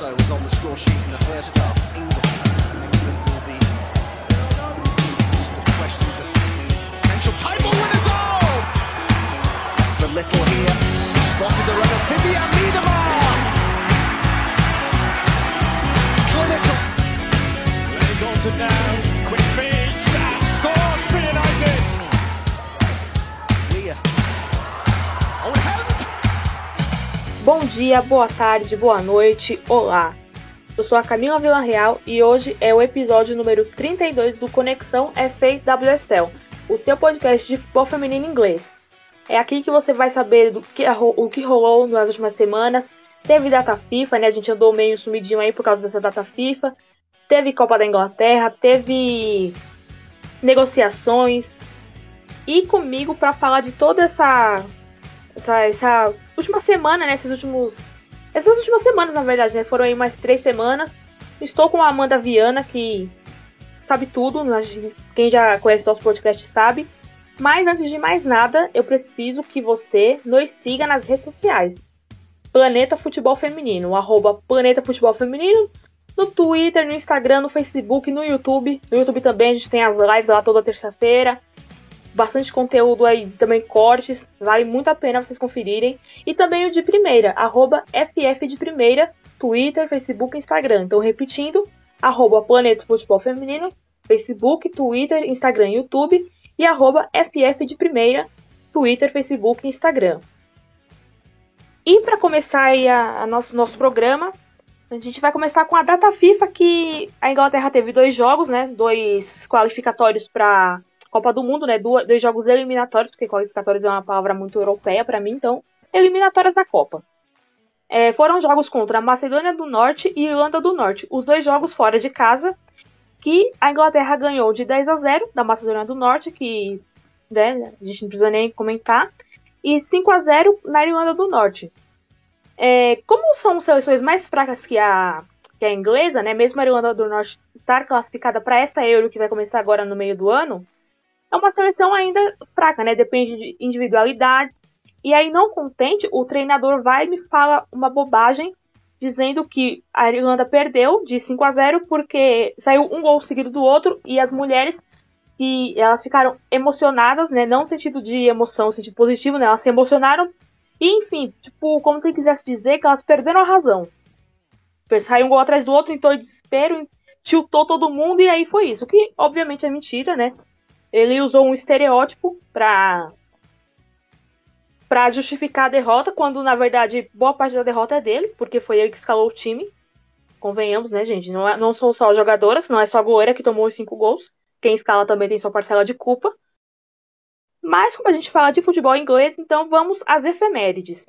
also was on the score sheet in the first half. England, England will be questions of potential title winners. Oh! The little here spotted the runner Vivian Miedemar. Clinical. Lenny Dalton now, Bom dia, boa tarde, boa noite, olá. Eu sou a Camila Villarreal e hoje é o episódio número 32 do Conexão FAWSL, o seu podcast de futebol feminino inglês. É aqui que você vai saber do que, o que rolou nas últimas semanas. Teve data FIFA, né? A gente andou meio sumidinho aí por causa dessa data FIFA. Teve Copa da Inglaterra, teve negociações. E comigo para falar de toda essa essa, essa última semana, né? Esses últimos. Essas últimas semanas, na verdade, né? Foram aí mais três semanas. Estou com a Amanda Viana, que sabe tudo. Quem já conhece nosso podcast sabe. Mas antes de mais nada, eu preciso que você nos siga nas redes sociais. Planeta Futebol Feminino, arroba Planeta Futebol Feminino, no Twitter, no Instagram, no Facebook, no YouTube. No YouTube também a gente tem as lives lá toda terça-feira bastante conteúdo aí, também cortes, vale muito a pena vocês conferirem. E também o de primeira, arroba FF de primeira, Twitter, Facebook e Instagram. Então, repetindo, arroba Planeta Futebol Feminino, Facebook, Twitter, Instagram YouTube. E arroba FF de primeira, Twitter, Facebook e Instagram. E para começar aí a, a, nosso, nosso programa, a gente vai começar com a data FIFA, que a Inglaterra teve dois jogos, né? Dois qualificatórios para Copa do Mundo, né? Dois, dois jogos eliminatórios, porque qualificatórios é uma palavra muito europeia para mim, então, eliminatórias da Copa. É, foram jogos contra a Macedônia do Norte e Irlanda do Norte. Os dois jogos fora de casa, que a Inglaterra ganhou de 10 a 0 da Macedônia do Norte, que né, a gente não precisa nem comentar, e 5 a 0 na Irlanda do Norte. É, como são seleções mais fracas que a, que a inglesa, né, mesmo a Irlanda do Norte estar classificada para essa Euro que vai começar agora no meio do ano, é uma seleção ainda fraca, né? Depende de individualidades. E aí, não contente, o treinador vai e me fala uma bobagem, dizendo que a Irlanda perdeu de 5 a 0 porque saiu um gol seguido do outro e as mulheres que elas ficaram emocionadas, né? Não no sentido de emoção, no sentido positivo, né? Elas se emocionaram. E, enfim, tipo, como se quisesse dizer que elas perderam a razão. Saiu um gol atrás do outro, entrou em desespero, tiltou todo mundo e aí foi isso. Que, obviamente, é mentira, né? Ele usou um estereótipo para para justificar a derrota, quando na verdade boa parte da derrota é dele, porque foi ele que escalou o time. Convenhamos, né, gente? Não, é, não são só jogadoras, não é só a goleira que tomou os cinco gols. Quem escala também tem sua parcela de culpa. Mas como a gente fala de futebol inglês, então vamos às efemérides.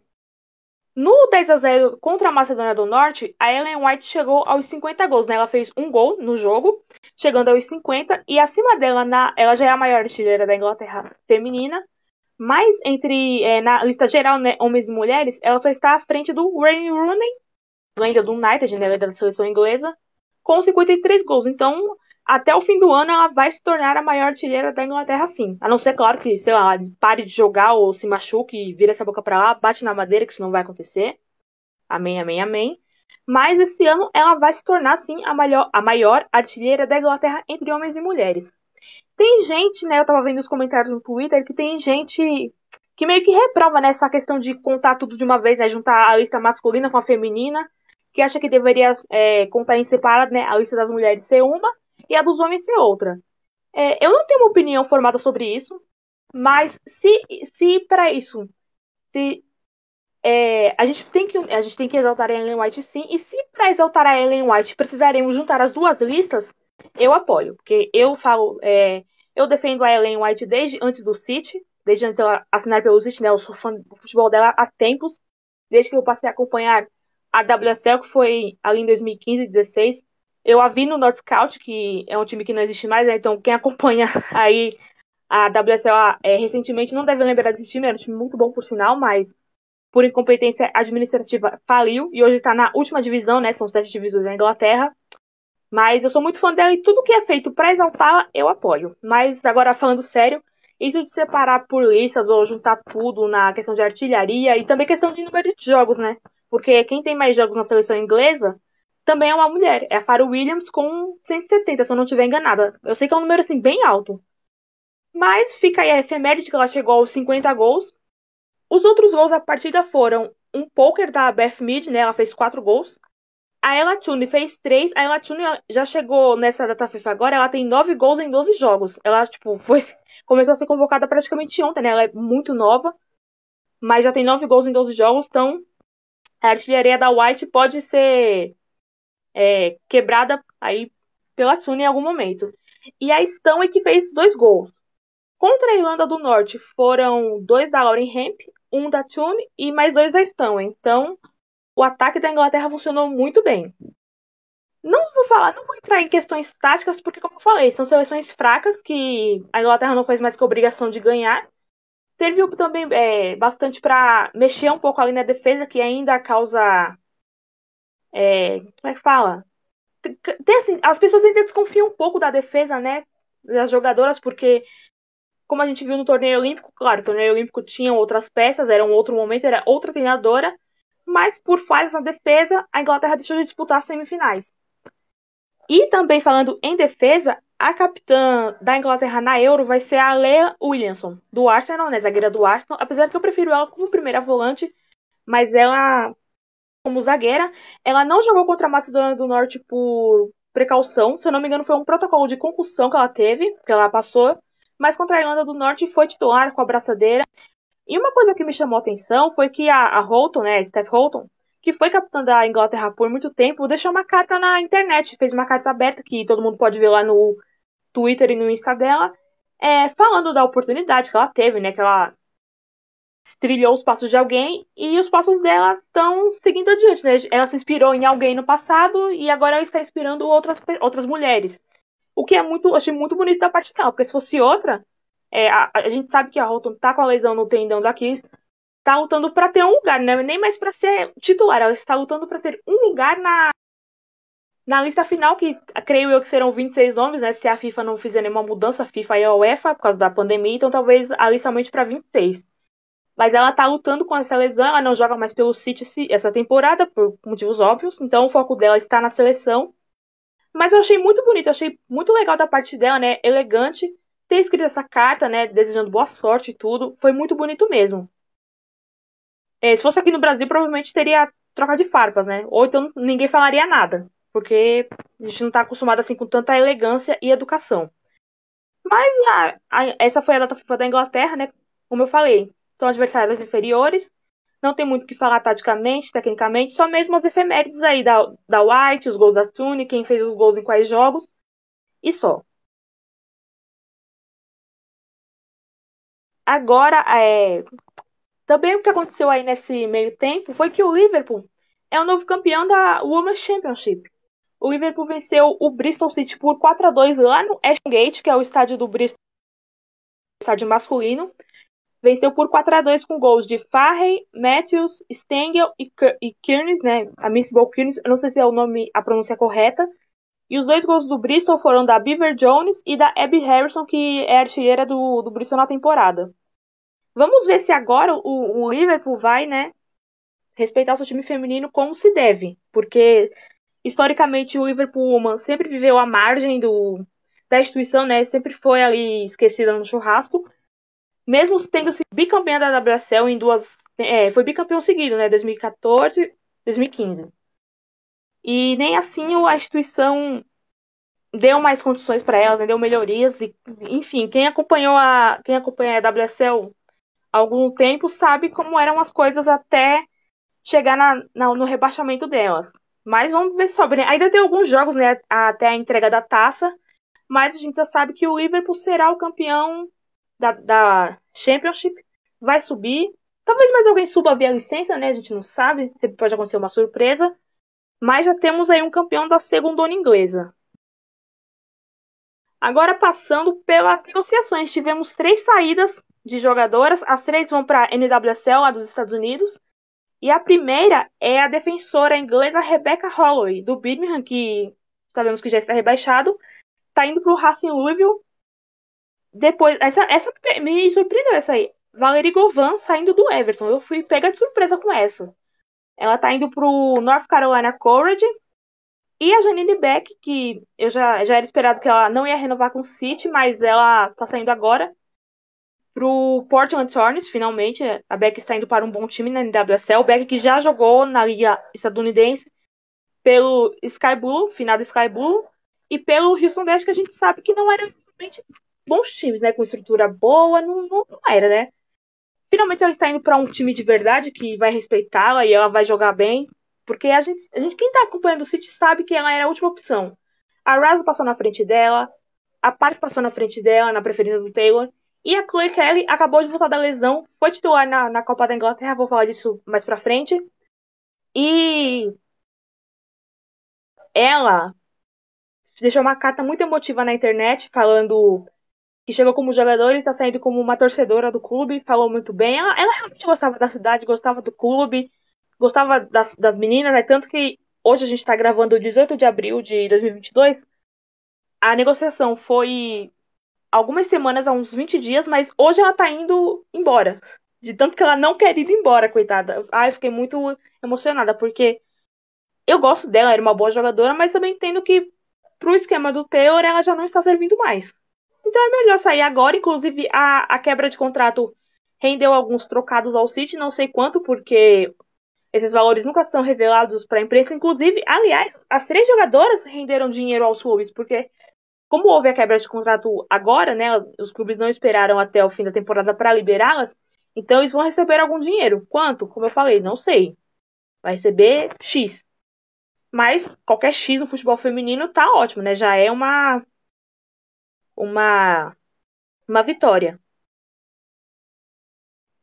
No 10 a 0 contra a Macedônia do Norte, a Ellen White chegou aos 50 gols. Né? Ela fez um gol no jogo, chegando aos 50, e acima dela, na, ela já é a maior artilheira da Inglaterra feminina. Mas entre é, na lista geral, né, homens e mulheres, ela só está à frente do Wayne Rooney, ainda do United, né, da seleção inglesa, com 53 gols. Então, até o fim do ano ela vai se tornar a maior artilheira da Inglaterra, sim. A não ser, claro, que, sei lá, pare de jogar ou se machuque e vira essa boca pra lá, bate na madeira, que isso não vai acontecer. Amém, amém, amém. Mas esse ano ela vai se tornar, sim, a maior, a maior artilheira da Inglaterra entre homens e mulheres. Tem gente, né, eu tava vendo os comentários no Twitter, que tem gente que meio que reprova né, questão de contar tudo de uma vez, né, juntar a lista masculina com a feminina, que acha que deveria é, contar em separado, né, a lista das mulheres ser uma e a dos homens ser outra. É, eu não tenho uma opinião formada sobre isso, mas se, se para isso, se é, a gente tem que a gente tem que exaltar a Ellen White sim, e se para exaltar a Ellen White precisaremos juntar as duas listas, eu apoio, porque eu falo, é, eu defendo a Ellen White desde antes do City, desde antes ela assinar pelo City, né, eu sou fã do futebol dela há tempos, desde que eu passei a acompanhar a WSL, que foi ali em 2015, 2016, eu a vi no North Scout, que é um time que não existe mais, né? Então quem acompanha aí a WSL é, recentemente não deve lembrar desse time, era um time muito bom por sinal, mas por incompetência administrativa faliu e hoje está na última divisão, né? São sete divisões da Inglaterra. Mas eu sou muito fã dela e tudo que é feito para exaltá-la eu apoio. Mas agora falando sério, isso de separar por listas ou juntar tudo na questão de artilharia e também questão de número de jogos, né? Porque quem tem mais jogos na seleção inglesa também é uma mulher. É a Farah Williams com 170, se eu não estiver enganada. Eu sei que é um número assim bem alto. Mas fica aí a efeméride que ela chegou aos 50 gols. Os outros gols da partida foram um poker da Beth Mead, né? Ela fez quatro gols. A Ella Tune fez três. A Ella Tune já chegou nessa data FIFA agora. Ela tem nove gols em 12 jogos. Ela, tipo, foi, começou a ser convocada praticamente ontem, né? Ela é muito nova. Mas já tem nove gols em 12 jogos. Então, a artilharia da White pode ser é, quebrada aí pela Tune em algum momento. E a Stone que fez dois gols. Contra a Irlanda do Norte foram dois da Lauren Hemp, um da Tune e mais dois da Stone. Então, o ataque da Inglaterra funcionou muito bem. Não vou falar, não vou entrar em questões táticas, porque, como eu falei, são seleções fracas que a Inglaterra não fez mais que obrigação de ganhar. Serviu também é, bastante para mexer um pouco ali na defesa, que ainda causa. É, como é que fala? Tem, assim, as pessoas ainda desconfiam um pouco da defesa, né? Das jogadoras, porque como a gente viu no torneio olímpico, claro, o torneio olímpico tinha outras peças, era um outro momento, era outra treinadora, mas por falhas na defesa, a Inglaterra deixou de disputar as semifinais. E também falando em defesa, a capitã da Inglaterra na Euro vai ser a Lea Williamson, do Arsenal, né, zagueira do Arsenal, apesar que eu prefiro ela como primeira volante, mas ela, como zagueira, ela não jogou contra a Macedônia do Norte por precaução, se eu não me engano foi um protocolo de concussão que ela teve, que ela passou, mas contra a Irlanda do Norte foi titular com a braçadeira. E uma coisa que me chamou a atenção foi que a, a Holton, né, a Steph Holton, que foi capitã da Inglaterra por muito tempo, deixou uma carta na internet, fez uma carta aberta que todo mundo pode ver lá no Twitter e no Insta dela, é, falando da oportunidade que ela teve, né, que ela trilhou os passos de alguém e os passos dela estão seguindo adiante, né? Ela se inspirou em alguém no passado e agora ela está inspirando outras, outras mulheres. O que é muito, achei muito bonito da parte dela, porque se fosse outra, é, a, a, gente sabe que a Holton tá com a lesão no tendão da Aquiles, tá lutando para ter um lugar, né? Nem mais para ser titular, ela está lutando para ter um lugar na na lista final, que creio eu que serão 26 nomes, né? Se a FIFA não fizer nenhuma mudança, FIFA e a UEFA, por causa da pandemia, então talvez a lista aumente para 26. Mas ela tá lutando com essa lesão, ela não joga mais pelo City essa temporada, por motivos óbvios, então o foco dela está na seleção. Mas eu achei muito bonito, achei muito legal da parte dela, né? Elegante. Ter escrito essa carta, né? Desejando boa sorte e tudo. Foi muito bonito mesmo. É, se fosse aqui no Brasil, provavelmente teria troca de farpas, né? Ou então ninguém falaria nada. Porque a gente não tá acostumado assim com tanta elegância e educação. Mas essa foi a data da Inglaterra, né? Como eu falei, são adversários inferiores não tem muito o que falar taticamente, tecnicamente, só mesmo as efemérides aí da, da White, os gols da Tune, quem fez os gols em quais jogos, e só. Agora, é, também o que aconteceu aí nesse meio tempo foi que o Liverpool é o novo campeão da Women's Championship. O Liverpool venceu o Bristol City por 4 a 2 lá no Ashton Gate, que é o estádio do Bristol, estádio masculino. Venceu por 4 a 2 com gols de Farrey, Matthews, Stengel e, e Kearns, né? A Miss Ball Kearns, eu não sei se é o nome, a pronúncia correta. E os dois gols do Bristol foram da Beaver Jones e da Abby Harrison, que é artilheira do, do Bristol na temporada. Vamos ver se agora o, o Liverpool vai, né, respeitar o seu time feminino como se deve. Porque, historicamente, o Liverpool Woman sempre viveu à margem do, da instituição, né? Sempre foi ali esquecida no churrasco mesmo tendo sido bicampeã da WSL em duas. É, foi bicampeão seguido, né? 2014 2015. E nem assim a instituição deu mais condições para elas, né, deu melhorias. E, enfim, quem acompanhou a, quem acompanha a WSL há algum tempo sabe como eram as coisas até chegar na, na, no rebaixamento delas. Mas vamos ver sobre. Né? Ainda tem alguns jogos né, até a entrega da taça, mas a gente já sabe que o Liverpool será o campeão da, da Championship vai subir. Talvez mais alguém suba via licença, né? A gente não sabe. Sempre pode acontecer uma surpresa. Mas já temos aí um campeão da segunda inglesa. Agora passando pelas negociações, tivemos três saídas de jogadoras. As três vão para a NWSL, lá dos Estados Unidos. E a primeira é a defensora inglesa Rebecca Holloway, do Birmingham, que sabemos que já está rebaixado. Está indo para o Racing Louisville depois, essa, essa me surpreendeu essa aí. Valerie Govan saindo do Everton. Eu fui pega de surpresa com essa. Ela tá indo pro North Carolina Courage. E a Janine Beck, que eu já, já era esperado que ela não ia renovar com o City, mas ela tá saindo agora pro Portland Thorns, finalmente. A Beck está indo para um bom time na NWSL. Beck que já jogou na liga estadunidense pelo Sky Blue, final do Sky Blue, e pelo Houston Dash, que a gente sabe que não eram exatamente bons times, né? Com estrutura boa, não, não, não era, né? Finalmente ela está indo para um time de verdade que vai respeitá-la e ela vai jogar bem. Porque a gente, a gente quem está acompanhando o City sabe que ela era a última opção. A Raza passou na frente dela, a Paz passou na frente dela, na preferência do Taylor. E a Chloe Kelly acabou de voltar da lesão, foi titular na, na Copa da Inglaterra, vou falar disso mais pra frente. E ela deixou uma carta muito emotiva na internet, falando que chegou como jogador e está saindo como uma torcedora do clube, falou muito bem. Ela, ela, realmente gostava da cidade, gostava do clube, gostava das, das meninas, né? Tanto que hoje a gente está gravando 18 de abril de 2022. A negociação foi algumas semanas, há uns 20 dias, mas hoje ela tá indo embora. De tanto que ela não quer ir embora, coitada. Ai, fiquei muito emocionada, porque eu gosto dela, era uma boa jogadora, mas também entendo que pro esquema do Taylor ela já não está servindo mais. Então é melhor sair agora. Inclusive, a, a quebra de contrato rendeu alguns trocados ao City, não sei quanto, porque esses valores nunca são revelados para a imprensa. Inclusive, aliás, as três jogadoras renderam dinheiro aos clubes, porque como houve a quebra de contrato agora, né, os clubes não esperaram até o fim da temporada para liberá-las, então eles vão receber algum dinheiro. Quanto? Como eu falei, não sei. Vai receber X. Mas qualquer X no futebol feminino tá ótimo, né? Já é uma uma uma vitória.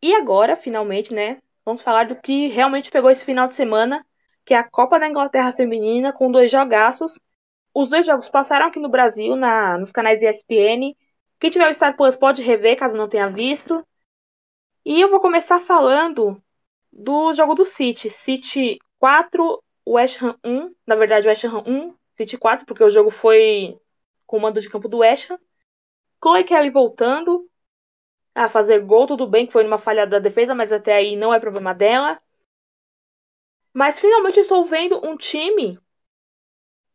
E agora, finalmente, né, vamos falar do que realmente pegou esse final de semana, que é a Copa da Inglaterra Feminina, com dois jogaços os dois jogos passaram aqui no Brasil, na, nos canais ESPN. Quem tiver o Star Plus pode rever, caso não tenha visto. E eu vou começar falando do jogo do City. City 4, West Ham 1. Na verdade, West Ham 1, City 4, porque o jogo foi com o mando de campo do West. Chloe Kelly voltando a fazer gol, tudo bem que foi numa falha da defesa, mas até aí não é problema dela. Mas finalmente estou vendo um time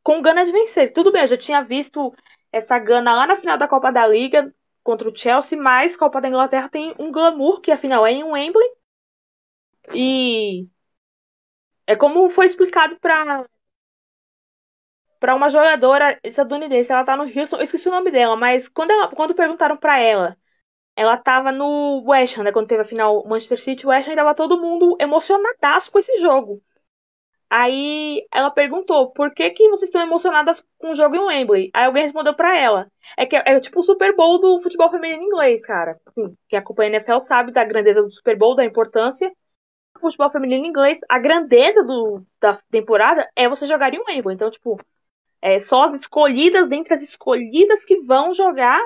com gana de vencer. Tudo bem, eu já tinha visto essa gana lá na final da Copa da Liga contra o Chelsea, mas Copa da Inglaterra tem um glamour que afinal é em Wembley. E é como foi explicado para para uma jogadora estadunidense, ela tá no Houston, eu esqueci o nome dela, mas quando ela, quando perguntaram para ela, ela tava no West Ham, né, quando teve a final Manchester City, West Ham, tava todo mundo emocionadaço com esse jogo. Aí ela perguntou, por que, que vocês estão emocionadas com o jogo em Wembley? Aí alguém respondeu para ela. É que é, é, tipo o Super Bowl do futebol feminino inglês, cara. Assim, quem acompanha a NFL sabe da grandeza do Super Bowl, da importância. Futebol feminino inglês, a grandeza do, da temporada é você jogar em Wembley. Então, tipo, é só as escolhidas dentre as escolhidas que vão jogar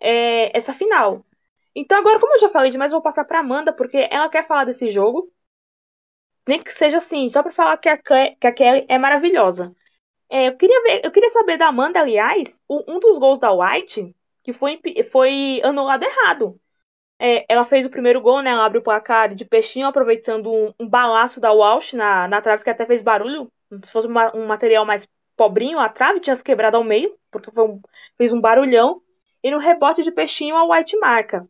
é, essa final. Então agora, como eu já falei demais, eu vou passar pra Amanda, porque ela quer falar desse jogo nem que seja assim, só para falar que a, que a Kelly é maravilhosa. É, eu queria ver, eu queria saber da Amanda, aliás, um dos gols da White que foi, foi anulado errado. É, ela fez o primeiro gol, né? Ela abre o placar de peixinho, aproveitando um, um balaço da Walsh na, na trave, que até fez barulho. Se fosse uma, um material mais pobrinho, a trave tinha se quebrado ao meio, porque um, fez um barulhão. E no rebote de peixinho, a White marca.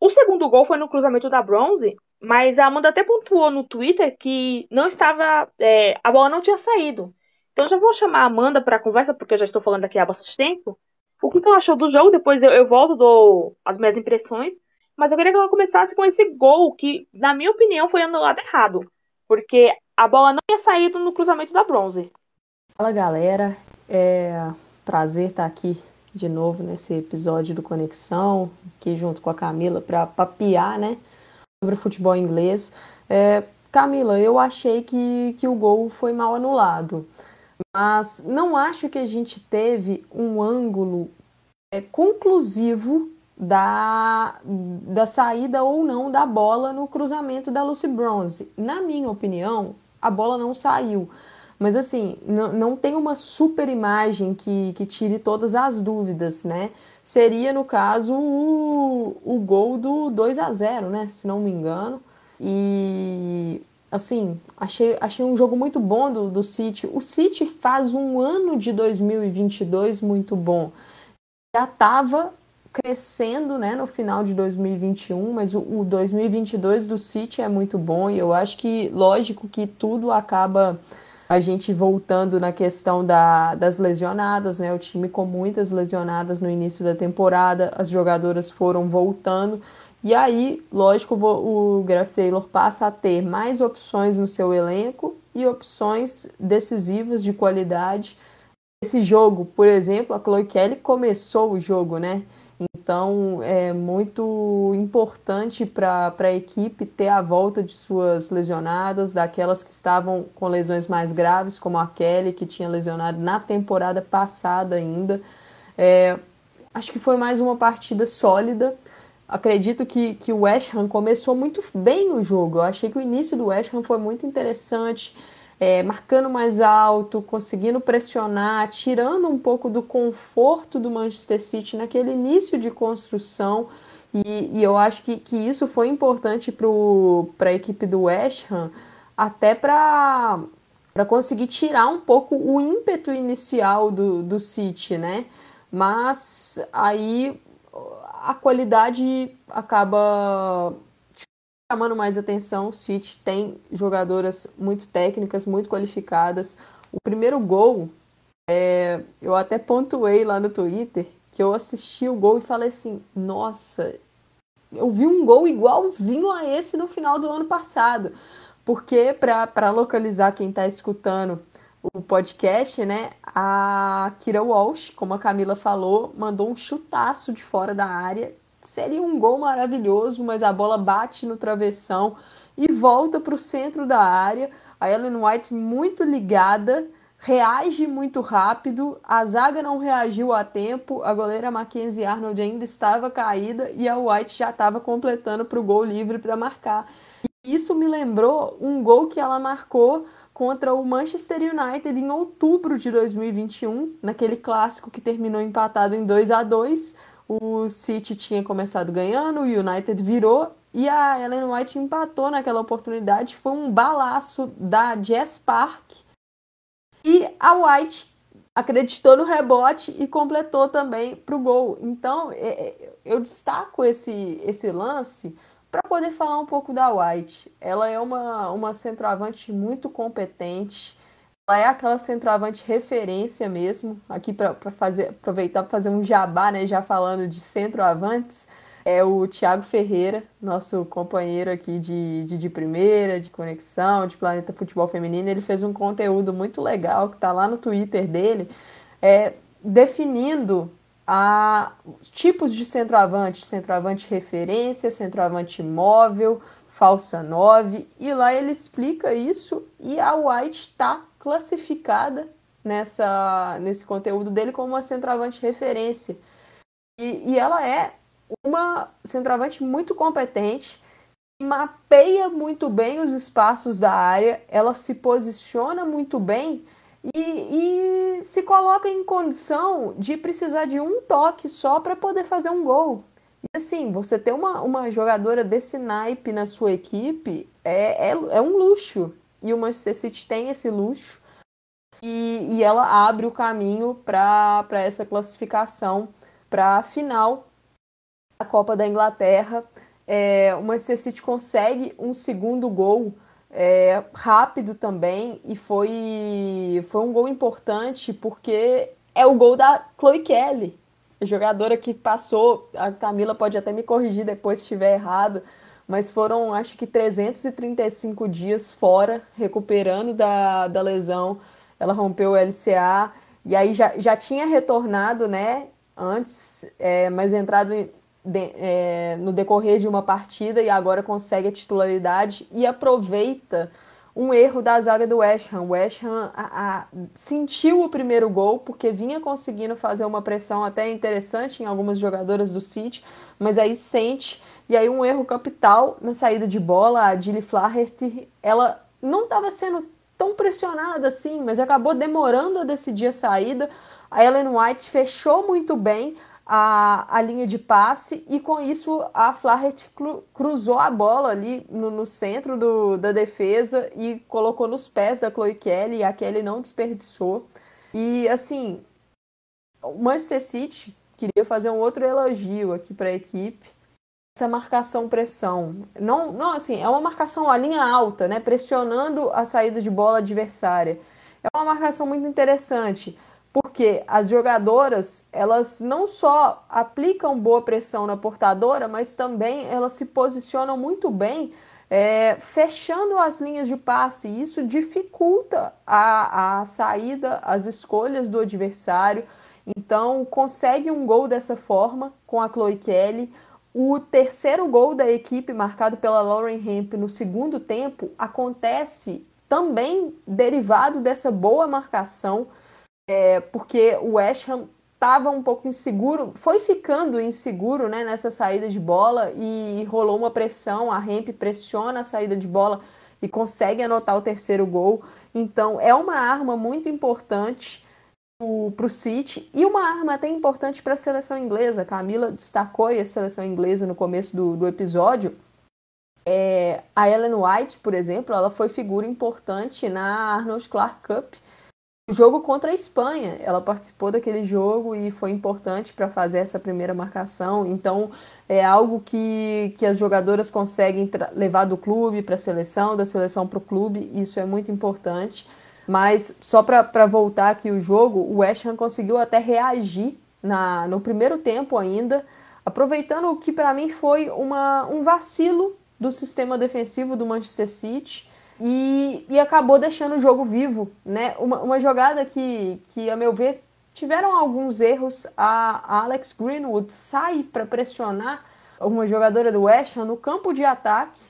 O segundo gol foi no cruzamento da Bronze, mas a Amanda até pontuou no Twitter que não estava. É, a bola não tinha saído. Então já vou chamar a Amanda para conversa, porque eu já estou falando aqui há bastante tempo. O que ela achou do jogo? Depois eu, eu volto, dou as minhas impressões. Mas eu queria que ela começasse com esse gol, que, na minha opinião, foi anulado errado. Porque a bola não tinha saído no cruzamento da bronze. Fala galera, é prazer estar aqui de novo nesse episódio do Conexão, aqui junto com a Camila para papiar, né? sobre futebol inglês. É, Camila, eu achei que, que o gol foi mal anulado, mas não acho que a gente teve um ângulo é, conclusivo da, da saída ou não da bola no cruzamento da Lucy Bronze. Na minha opinião, a bola não saiu. Mas assim, não, tem uma super imagem que, que tire todas as dúvidas, né? Seria, no caso, o, o gol do 2 a 0 né? Se não me engano. E assim, achei, achei um jogo muito bom do, do City. O City faz um ano de 2022 muito bom. Já estava crescendo né, no final de 2021, mas o, o 2022 do City é muito bom e eu acho que, lógico que tudo acaba a gente voltando na questão da, das lesionadas, né? O time com muitas lesionadas no início da temporada, as jogadoras foram voltando. E aí, lógico, o Graf Taylor passa a ter mais opções no seu elenco e opções decisivas de qualidade. Esse jogo, por exemplo, a Chloe Kelly começou o jogo, né? Então é muito importante para a equipe ter a volta de suas lesionadas, daquelas que estavam com lesões mais graves, como a Kelly, que tinha lesionado na temporada passada ainda. É, acho que foi mais uma partida sólida. Acredito que, que o West Ham começou muito bem o jogo. Eu achei que o início do West Ham foi muito interessante é, marcando mais alto, conseguindo pressionar, tirando um pouco do conforto do Manchester City naquele início de construção. E, e eu acho que, que isso foi importante para a equipe do West Ham, até para conseguir tirar um pouco o ímpeto inicial do, do City, né? Mas aí a qualidade acaba chamando mais atenção, o City tem jogadoras muito técnicas, muito qualificadas. O primeiro gol, é, eu até pontuei lá no Twitter que eu assisti o gol e falei assim: nossa, eu vi um gol igualzinho a esse no final do ano passado. Porque, para localizar quem está escutando o podcast, né, a Kira Walsh, como a Camila falou, mandou um chutaço de fora da área seria um gol maravilhoso, mas a bola bate no travessão e volta para o centro da área. A Ellen White muito ligada, reage muito rápido, a zaga não reagiu a tempo, a goleira Mackenzie Arnold ainda estava caída e a White já estava completando para o gol livre para marcar. E isso me lembrou um gol que ela marcou contra o Manchester United em outubro de 2021, naquele clássico que terminou empatado em 2 a 2 o City tinha começado ganhando, o United virou e a Ellen White empatou naquela oportunidade. Foi um balaço da Jess Park. E a White acreditou no rebote e completou também para o gol. Então é, é, eu destaco esse, esse lance para poder falar um pouco da White. Ela é uma, uma centroavante muito competente ela é aquela centroavante referência mesmo, aqui para fazer aproveitar para fazer um jabá, né, já falando de centroavantes, é o Thiago Ferreira, nosso companheiro aqui de, de, de, primeira, de conexão, de Planeta Futebol Feminino. Ele fez um conteúdo muito legal que está lá no Twitter dele, é, definindo a, os tipos de centroavante, centroavante referência, centroavante móvel, falsa 9, e lá ele explica isso e a White está classificada nessa, nesse conteúdo dele como uma centroavante referência. E, e ela é uma centroavante muito competente, mapeia muito bem os espaços da área, ela se posiciona muito bem e, e se coloca em condição de precisar de um toque só para poder fazer um gol. E assim, você ter uma, uma jogadora desse naipe na sua equipe é, é, é um luxo. E o Manchester City tem esse luxo. E, e ela abre o caminho para essa classificação para a final da Copa da Inglaterra. É, o Manchester City consegue um segundo gol é, rápido também e foi, foi um gol importante porque é o gol da Chloe Kelly, jogadora que passou. A Camila pode até me corrigir depois se estiver errado, mas foram acho que 335 dias fora, recuperando da, da lesão. Ela rompeu o LCA e aí já, já tinha retornado, né? Antes, é, mas entrado de, é, no decorrer de uma partida e agora consegue a titularidade e aproveita um erro da zaga do West Ham. O West Ham a, a, sentiu o primeiro gol porque vinha conseguindo fazer uma pressão até interessante em algumas jogadoras do City, mas aí sente e aí um erro capital na saída de bola, a Dilly Flaherty, ela não estava sendo tão pressionada assim, mas acabou demorando a decidir a saída. A Ellen White fechou muito bem, a, a linha de passe e com isso a Flaherty cruzou a bola ali no, no centro do, da defesa e colocou nos pés da Chloe Kelly e a Kelly não desperdiçou. E assim, o Manchester City queria fazer um outro elogio aqui para a equipe. Essa marcação pressão. Não, não assim, é uma marcação a linha alta, né, pressionando a saída de bola adversária. É uma marcação muito interessante porque as jogadoras elas não só aplicam boa pressão na portadora, mas também elas se posicionam muito bem é, fechando as linhas de passe. Isso dificulta a, a saída, as escolhas do adversário. Então, consegue um gol dessa forma com a Chloe Kelly. O terceiro gol da equipe, marcado pela Lauren Hemp no segundo tempo, acontece também derivado dessa boa marcação é, porque o West Ham estava um pouco inseguro, foi ficando inseguro né, nessa saída de bola e rolou uma pressão. A Hemp pressiona a saída de bola e consegue anotar o terceiro gol. Então é uma arma muito importante para o City e uma arma até importante para a seleção inglesa. Camila destacou a seleção inglesa no começo do, do episódio. É, a Ellen White, por exemplo, ela foi figura importante na Arnold Clark Cup jogo contra a Espanha. Ela participou daquele jogo e foi importante para fazer essa primeira marcação. Então, é algo que, que as jogadoras conseguem levar do clube para a seleção, da seleção para o clube. Isso é muito importante. Mas, só para voltar aqui o jogo, o West Ham conseguiu até reagir na, no primeiro tempo ainda, aproveitando o que para mim foi uma, um vacilo do sistema defensivo do Manchester City e, e acabou deixando o jogo vivo, né? Uma, uma jogada que, que, a meu ver, tiveram alguns erros. A, a Alex Greenwood sai para pressionar uma jogadora do West Ham no campo de ataque.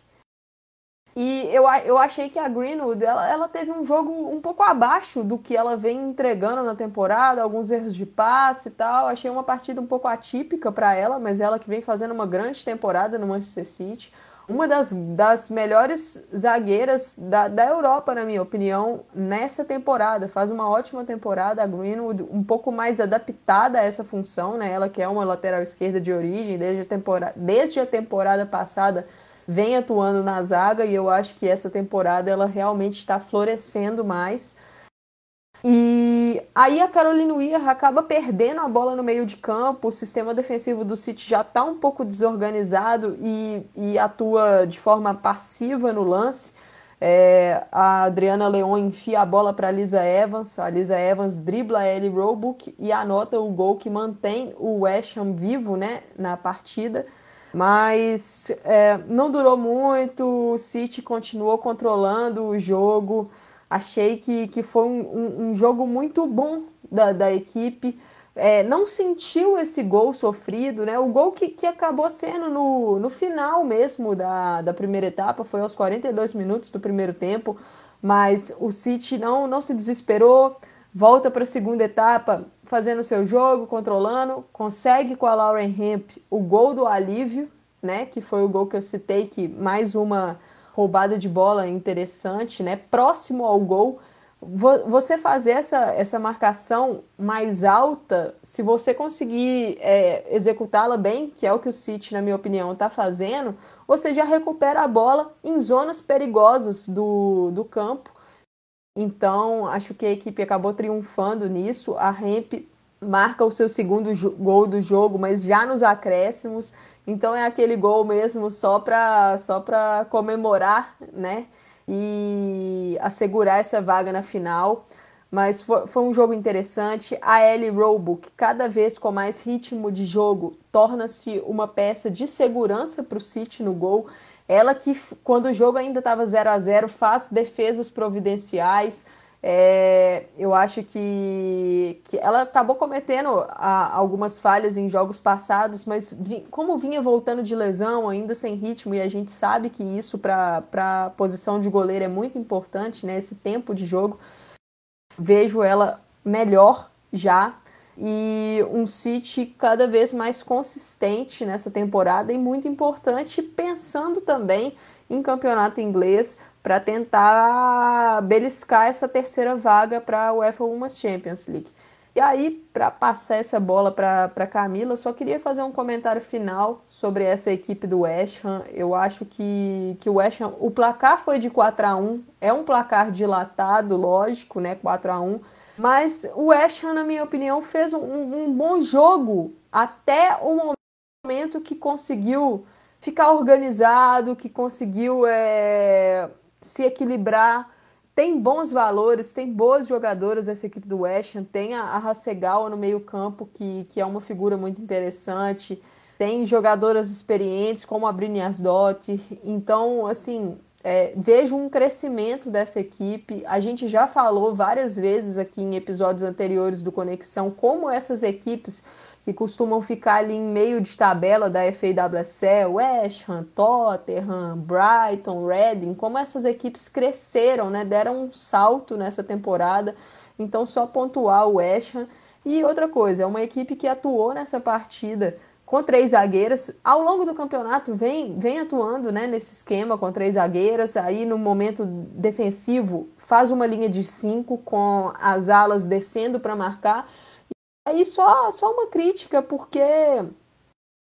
E eu, eu achei que a Greenwood ela, ela teve um jogo um pouco abaixo do que ela vem entregando na temporada, alguns erros de passe e tal. Achei uma partida um pouco atípica para ela, mas ela que vem fazendo uma grande temporada no Manchester City uma das, das melhores zagueiras da, da Europa, na minha opinião, nessa temporada. Faz uma ótima temporada. A Greenwood, um pouco mais adaptada a essa função, né? Ela que é uma lateral esquerda de origem, desde a temporada, desde a temporada passada vem atuando na zaga e eu acho que essa temporada ela realmente está florescendo mais. E aí a Carolina Weir acaba perdendo a bola no meio de campo, o sistema defensivo do City já está um pouco desorganizado e, e, atua de forma passiva no lance. É, a Adriana Leon enfia a bola para Lisa Evans, a Lisa Evans dribla a Ellie Roebuck e anota o gol que mantém o West Ham vivo né, na partida. Mas é, não durou muito, o City continuou controlando o jogo, Achei que, que foi um, um, jogo muito bom da, da equipe. É, não sentiu esse gol sofrido, né? O gol que, que acabou sendo no, no final mesmo da, da primeira etapa, foi aos 42 minutos do primeiro tempo, mas o City não, não se desesperou, volta para a segunda etapa fazendo seu jogo, controlando, consegue com a Lauren Hemp o gol do alívio, né? Que foi o gol que eu citei, que mais uma roubada de bola interessante, né? Próximo ao gol. Você fazer essa, essa marcação mais alta, se você conseguir é, executá-la bem, que é o que o City, na minha opinião, está fazendo, você já recupera a bola em zonas perigosas do, do campo. Então, acho que a equipe acabou triunfando nisso. A Ramp marca o seu segundo gol do jogo, mas já nos acréscimos. Então é aquele gol mesmo só para só para comemorar, né? E assegurar essa vaga na final. Mas foi, foi um jogo interessante. A Ellie Roebuck, cada vez com mais ritmo de jogo, torna-se uma peça de segurança para o City no gol. Ela que, quando o jogo ainda estava 0 a 0 faz defesas providenciais, é, eu acho que, que ela acabou cometendo a, algumas falhas em jogos passados, mas vi, como vinha voltando de lesão, ainda sem ritmo, e a gente sabe que isso para a posição de goleiro é muito importante, né? Esse tempo de jogo, vejo ela melhor já e um City cada vez mais consistente nessa temporada e muito importante, pensando também em campeonato inglês para tentar beliscar essa terceira vaga para a UEFA Women's Champions League. E aí, para passar essa bola para Camila, só queria fazer um comentário final sobre essa equipe do West Ham. Eu acho que, que o West Ham, o placar foi de 4 a 1 é um placar dilatado, lógico, né? 4 a 1 mas o West Ham, na minha opinião, fez um, um bom jogo até o momento que conseguiu ficar organizado, que conseguiu é, se equilibrar. Tem bons valores, tem boas jogadoras essa equipe do West Ham, tem a, a no meio campo, que, que é uma figura muito interessante, tem jogadoras experientes como a Brinias Dotti, então, assim, é, vejo um crescimento dessa equipe, a gente já falou várias vezes aqui em episódios anteriores do Conexão, como essas equipes que costumam ficar ali em meio de tabela da FAWSL, West Ham, Tottenham, Brighton, Reading, como essas equipes cresceram, né? Deram um salto nessa temporada. Então, só pontuar o West Ham. E outra coisa, é uma equipe que atuou nessa partida com três zagueiras. Ao longo do campeonato, vem, vem atuando né, nesse esquema com três zagueiras. Aí, no momento defensivo, faz uma linha de cinco com as alas descendo para marcar Aí só, só uma crítica, porque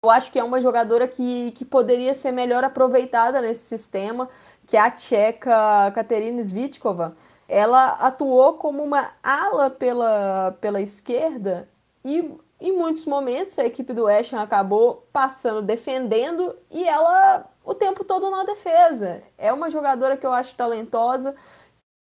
eu acho que é uma jogadora que, que poderia ser melhor aproveitada nesse sistema, que é a tcheca Katerina Svitkova. Ela atuou como uma ala pela, pela esquerda e em muitos momentos a equipe do West Ham acabou passando, defendendo e ela o tempo todo na defesa. É uma jogadora que eu acho talentosa,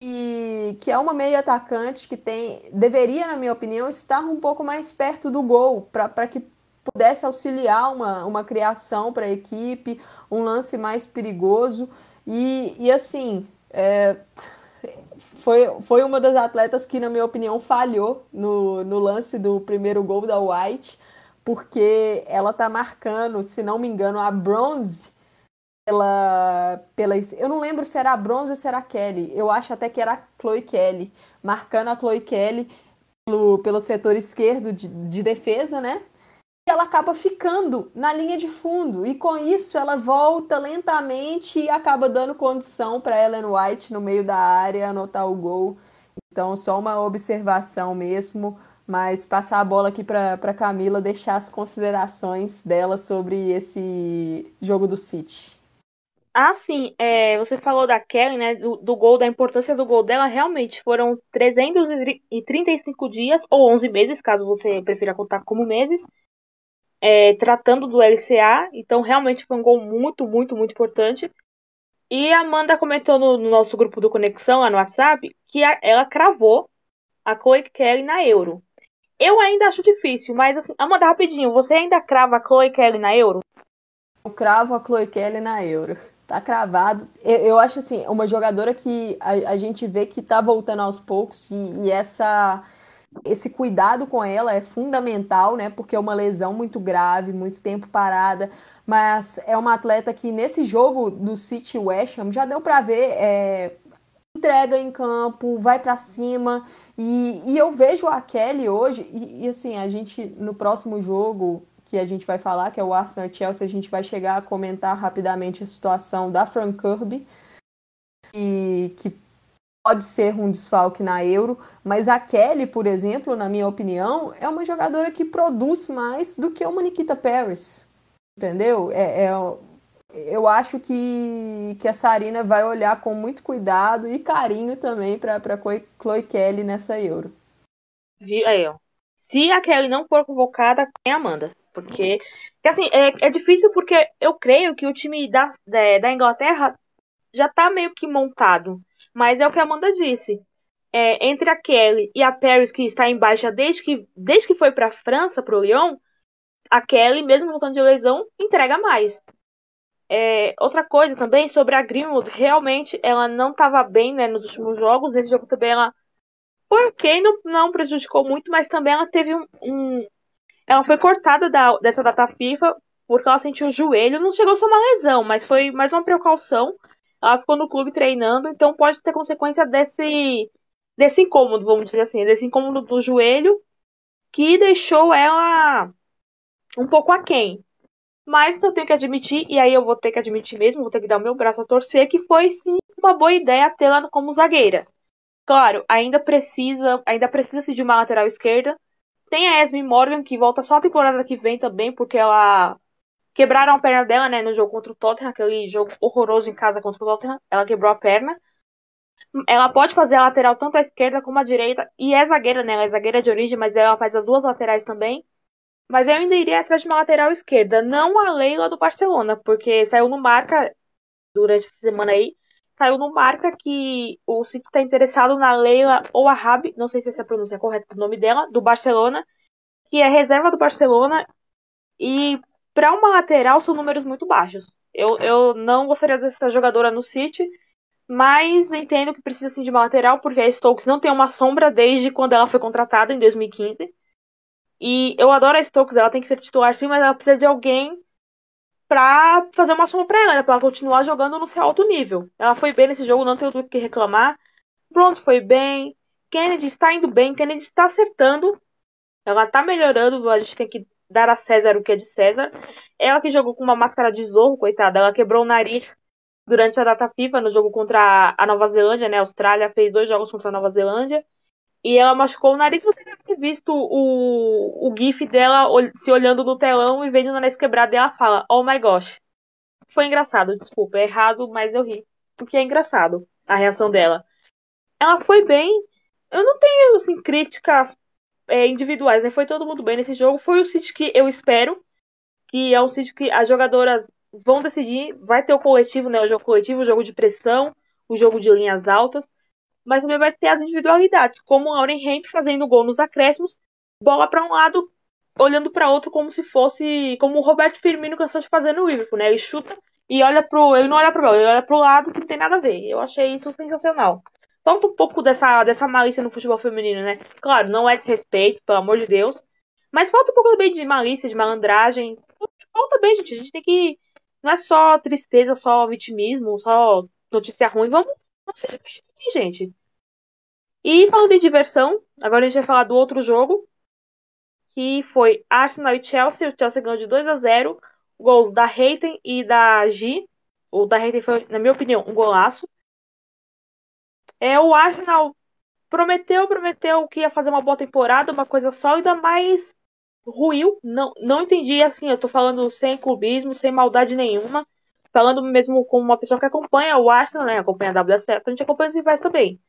e que é uma meia atacante que tem deveria, na minha opinião, estar um pouco mais perto do gol para que pudesse auxiliar uma, uma criação para a equipe, um lance mais perigoso. E, e assim, é, foi, foi uma das atletas que, na minha opinião, falhou no, no lance do primeiro gol da White, porque ela está marcando, se não me engano, a bronze pela, pela. Eu não lembro se era a Bronze ou se era a Kelly. Eu acho até que era a Chloe Kelly, marcando a Chloe Kelly pelo, pelo setor esquerdo de, de defesa, né? E ela acaba ficando na linha de fundo. E com isso ela volta lentamente e acaba dando condição para Ellen White no meio da área anotar o gol. Então, só uma observação mesmo. Mas passar a bola aqui para Camila, deixar as considerações dela sobre esse jogo do City. Ah, sim, é, você falou da Kelly, né, do, do, gol, da importância do gol dela, realmente foram 335 dias, ou 11 meses, caso você prefira contar como meses, é, tratando do LCA, então realmente foi um gol muito, muito, muito importante. E a Amanda comentou no, no nosso grupo do Conexão, lá no WhatsApp, que a, ela cravou a Chloe Kelly na Euro. Eu ainda acho difícil, mas assim, Amanda, rapidinho, você ainda crava a Chloe Kelly na Euro? Eu cravo a Chloe Kelly na Euro. Tá cravado. Eu, eu acho assim, uma jogadora que a, a, gente vê que tá voltando aos poucos e, e, essa esse cuidado com ela é fundamental, né? Porque é uma lesão muito grave, muito tempo parada. Mas é uma atleta que nesse jogo do City West Ham já deu para ver é, entrega em campo, vai para cima. E, e, eu vejo a Kelly hoje, e, e assim, a gente no próximo jogo que a gente vai falar, que é o Arsenal Chelsea, a gente vai chegar a comentar rapidamente a situação da Frank Kirby, e que pode ser um desfalque na Euro, mas a Kelly, por exemplo, na minha opinião, é uma jogadora que produz mais do que uma Nikita Paris, entendeu? É, é eu acho que, que a Sarina vai olhar com muito cuidado e carinho também para Chloe Kelly nessa Euro. Aí, ó. Se a Kelly não for convocada, quem Amanda? Porque, assim, é, é difícil porque eu creio que o time da, da, da Inglaterra já tá meio que montado. Mas é o que a Amanda disse. É, entre a Kelly e a Paris, que está em baixa desde que, desde que foi para a França, para o Lyon, a Kelly, mesmo voltando de lesão, entrega mais. É, outra coisa também sobre a Greenwood, realmente ela não estava bem né, nos últimos jogos. Nesse jogo também ela foi ok, não, não prejudicou muito, mas também ela teve um, um, ela foi cortada da, dessa data FIFA porque ela sentiu o joelho. Não chegou a ser uma lesão, mas foi mais uma precaução. Ela ficou no clube treinando, então pode ter consequência desse, desse incômodo, vamos dizer assim, desse incômodo do joelho que deixou ela um pouco aquém. Mas eu tenho que admitir, e aí eu vou ter que admitir mesmo, vou ter que dar o meu braço a torcer, que foi sim uma boa ideia tê-la como zagueira. Claro, ainda precisa, ainda precisa-se de uma lateral esquerda, Tem a Esme Morgan, que volta só a temporada que vem também, porque ela quebraram a perna dela, né, no jogo contra o Tottenham, aquele jogo horroroso em casa contra o Tottenham. Ela quebrou a perna. Ela pode fazer a lateral tanto à esquerda como à direita, e é zagueira, né? Ela é zagueira de origem, mas ela faz as duas laterais também. Mas eu ainda iria atrás de uma lateral esquerda, não a Leila do Barcelona, porque saiu no marca durante essa semana aí, saiu no marca que o City está interessado na Leila ou a Rabi, não sei se essa é pronúncia correta do nome dela, do Barcelona, que é reserva do Barcelona e para uma lateral são números muito baixos. Eu, eu não gostaria dessa jogadora no City, mas entendo que precisa sim de uma lateral, porque a Stokes não tem uma sombra desde quando ela foi contratada em 2015. E eu adoro a Stokes, ela tem que ser titular sim, mas ela precisa de alguém pra fazer uma sombra pra ela? Pra ela continuar jogando no seu alto nível. Ela foi bem nesse jogo, não tenho o que reclamar. Bronze foi bem. Kennedy está indo bem, Kennedy está acertando. Ela tá melhorando, a gente tem que dar a César o que é de César. Ela que jogou com uma máscara de zorro, coitada, ela quebrou o nariz durante a data FIFA no jogo contra a Nova Zelândia, né? A Austrália fez dois jogos contra a Nova Zelândia. E ela machucou o nariz. Você deve ter visto o, o GIF dela se olhando no telão e vendo o nariz quebrado. E ela fala: Oh my gosh. Foi engraçado, desculpa, é errado, mas eu ri. Porque é engraçado a reação dela. Ela foi bem. Eu não tenho, assim, críticas é, individuais, né? Foi todo mundo bem nesse jogo. Foi o City que eu espero. Que é um City que as jogadoras vão decidir. Vai ter o coletivo, né? O jogo coletivo, o jogo de pressão, o jogo de linhas altas. Mas também vai ter as individualidades, como o Lauren Hemp fazendo gol nos acréscimos, bola para um lado, olhando para outro como se fosse. Como o Roberto Firmino cansou de fazer no Liverpool, né? Ele chuta e olha pro. Ele não olha pro bola, ele olha pro lado que não tem nada a ver. Eu achei isso sensacional falta um pouco dessa, dessa malícia no futebol feminino, né? Claro, não é desrespeito, pelo amor de Deus. Mas falta um pouco também de malícia, de malandragem. Falta bem, gente. A gente tem que. Não é só tristeza, só vitimismo, só notícia ruim. Vamos, vamos ser gente. E falando de diversão, agora a gente vai falar do outro jogo. Que foi Arsenal e Chelsea. O Chelsea ganhou de 2 a 0 Gols da Reiten e da G. O da Reiten foi, na minha opinião, um golaço. É, o Arsenal prometeu, prometeu que ia fazer uma boa temporada, uma coisa sólida, mas ruiu. Não, não entendi, assim, eu tô falando sem clubismo, sem maldade nenhuma. Falando mesmo como uma pessoa que acompanha o Arsenal, né? Acompanha a WSL, a gente acompanha os rivais também.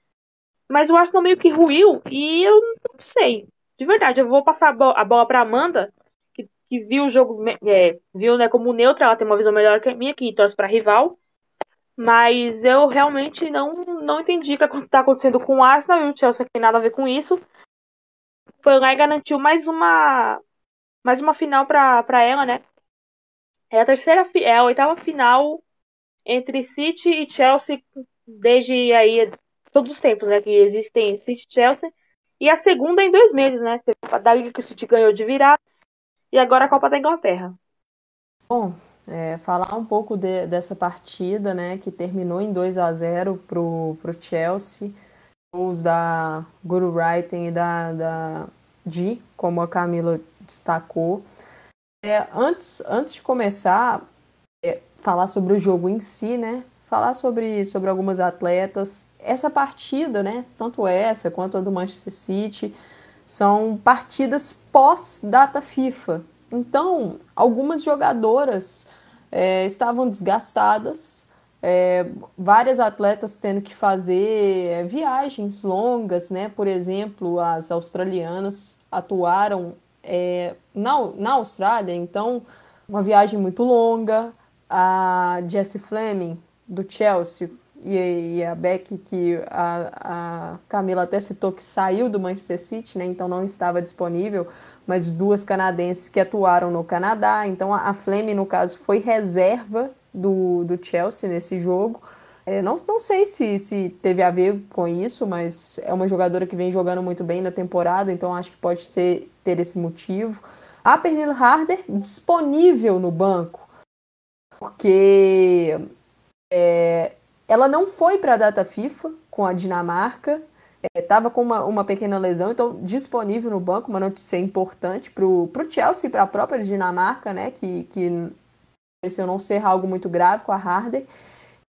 Mas o Arsenal meio que ruiu e eu não sei. De verdade, eu vou passar a bola pra Amanda, que, que viu o jogo, é, viu né, como neutra, ela tem uma visão melhor que a minha, que torce pra rival. Mas eu realmente não, não entendi o que está acontecendo com o Arsenal e o Chelsea tem nada a ver com isso. Foi lá e garantiu mais uma mais uma final para ela, né? É a terceira é a oitava final entre City e Chelsea desde aí todos os tempos, né, que existem City e Chelsea. E a segunda em dois meses, né? Da Liga que o City ganhou de virar e agora a Copa da Inglaterra. Bom, é, falar um pouco de, dessa partida, né, que terminou em 2 a 0 pro, pro Chelsea, os da Guru Writing e da, da G, como a Camila destacou. É, antes, antes de começar, é, falar sobre o jogo em si, né, falar sobre, sobre algumas atletas. Essa partida, né, tanto essa quanto a do Manchester City, são partidas pós-data FIFA. Então, algumas jogadoras é, estavam desgastadas, é, várias atletas tendo que fazer é, viagens longas, né? Por exemplo, as australianas atuaram é, na, na Austrália, então uma viagem muito longa. A Jessie Fleming do Chelsea e, e a Beck, que a, a Camila até citou que saiu do Manchester City, né? Então não estava disponível mas duas canadenses que atuaram no Canadá. Então a Flemme, no caso, foi reserva do, do Chelsea nesse jogo. É, não, não sei se, se teve a ver com isso, mas é uma jogadora que vem jogando muito bem na temporada, então acho que pode ter, ter esse motivo. A Pernille Harder disponível no banco, porque é, ela não foi para a data FIFA com a Dinamarca, estava é, com uma, uma pequena lesão, então disponível no banco, uma notícia importante para o Chelsea e para a própria Dinamarca, né, que, que pareceu não ser algo muito grave com a Harder.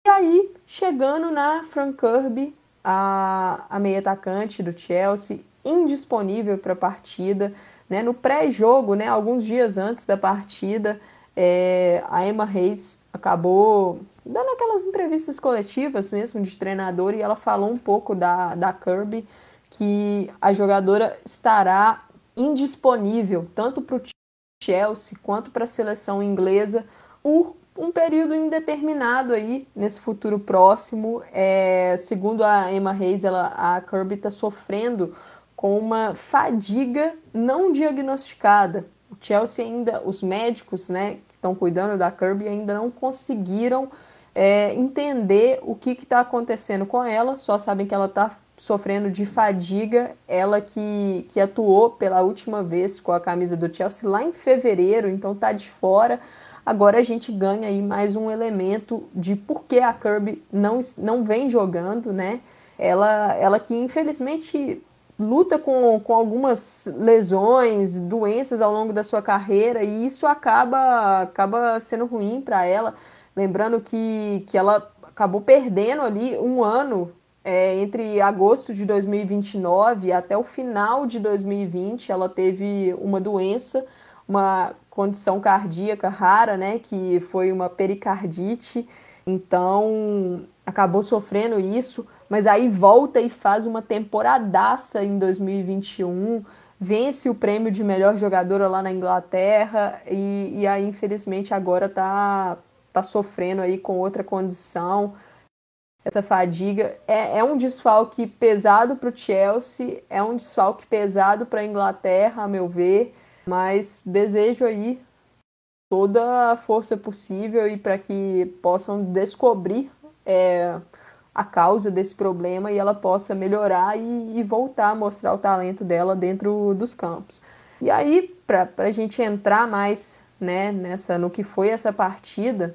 E aí, chegando na Frank Kirby, a, a meia atacante do Chelsea, indisponível para a partida, Né? No pré-jogo, né, alguns dias antes da partida, é, a Emma Reis acabou dando aquelas entrevistas coletivas mesmo de treinador e ela falou um pouco da, da Kirby, que a jogadora estará indisponível tanto para o Chelsea quanto para a seleção inglesa por um período indeterminado aí nesse futuro próximo. É, segundo a Emma Reis, ela, a Kirby está sofrendo com uma fadiga não diagnosticada. O Chelsea ainda, os médicos, né, que estão cuidando da Kirby ainda não conseguiram é, entender o que está acontecendo com ela, só sabem que ela está sofrendo de fadiga, ela que, que atuou pela última vez com a camisa do Chelsea lá em fevereiro, então está de fora. Agora a gente ganha aí mais um elemento de por que a Kirby não, não vem jogando, né? Ela, ela que infelizmente luta com, com algumas lesões, doenças ao longo da sua carreira e isso acaba, acaba sendo ruim para ela. Lembrando que, que ela acabou perdendo ali um ano é, entre agosto de 2029 até o final de 2020. Ela teve uma doença, uma condição cardíaca rara, né, que foi uma pericardite. Então, acabou sofrendo isso, mas aí volta e faz uma temporadaça em 2021, vence o prêmio de melhor jogadora lá na Inglaterra e, e aí, infelizmente, agora tá, tá sofrendo aí com outra condição. Essa fadiga é, é um desfalque pesado para o Chelsea, é um desfalque pesado para a Inglaterra, a meu ver mas desejo aí toda a força possível e para que possam descobrir é, a causa desse problema e ela possa melhorar e, e, voltar a mostrar o talento dela dentro dos campos. E aí, para a gente entrar mais né, nessa no que foi essa partida,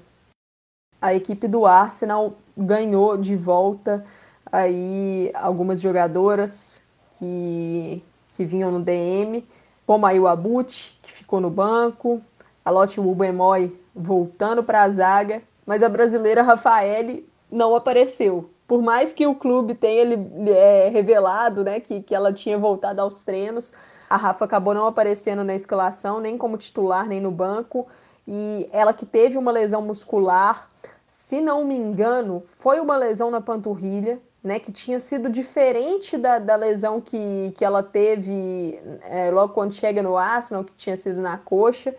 a equipe do Arsenal ganhou de volta aí algumas jogadoras que, que vinham no DM como aí o Abut, que ficou no banco, a Lotte Bubemoy voltando para a zaga, mas a brasileira Rafaele não apareceu. Por mais que o clube tenha é, revelado né, que, que ela tinha voltado aos treinos, a Rafa acabou não aparecendo na escalação, nem como titular, nem no banco. E ela que teve uma lesão muscular, se não me engano, foi uma lesão na panturrilha, né, que tinha sido diferente da, da lesão que, que ela teve é, logo quando chega no Arsenal, que tinha sido na coxa.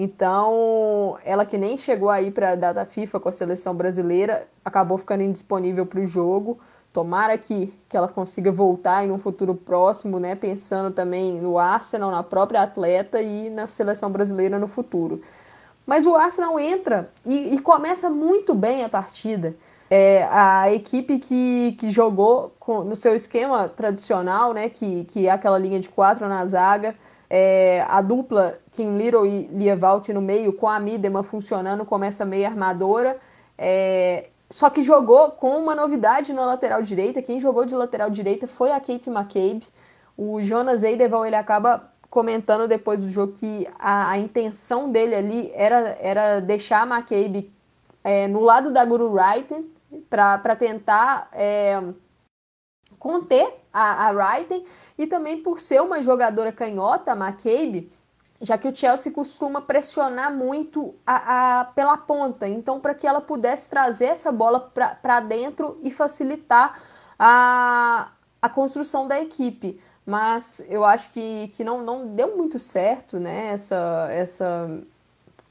Então, ela que nem chegou aí para a data FIFA com a seleção brasileira, acabou ficando indisponível para o jogo. Tomara que, que ela consiga voltar em um futuro próximo, né? Pensando também no Arsenal, na própria atleta e na seleção brasileira no futuro. Mas o Arsenal entra e, e começa muito bem a partida é, a equipe que, que jogou com, no seu esquema tradicional, né, que, que é aquela linha de quatro na zaga, é, a dupla Kim Little e Lievalt no meio, com a Midema funcionando como essa meia armadora, é, só que jogou com uma novidade na lateral direita. Quem jogou de lateral direita foi a Kate McCabe. O Jonas Eideval ele acaba comentando depois do jogo que a, a intenção dele ali era, era deixar a McCabe é, no lado da Guru Wright para tentar é, conter a, a Wrighten e também por ser uma jogadora canhota, a McCabe, já que o Chelsea costuma pressionar muito a, a pela ponta. Então, para que ela pudesse trazer essa bola para dentro e facilitar a, a construção da equipe. Mas eu acho que, que não, não deu muito certo né, essa, essa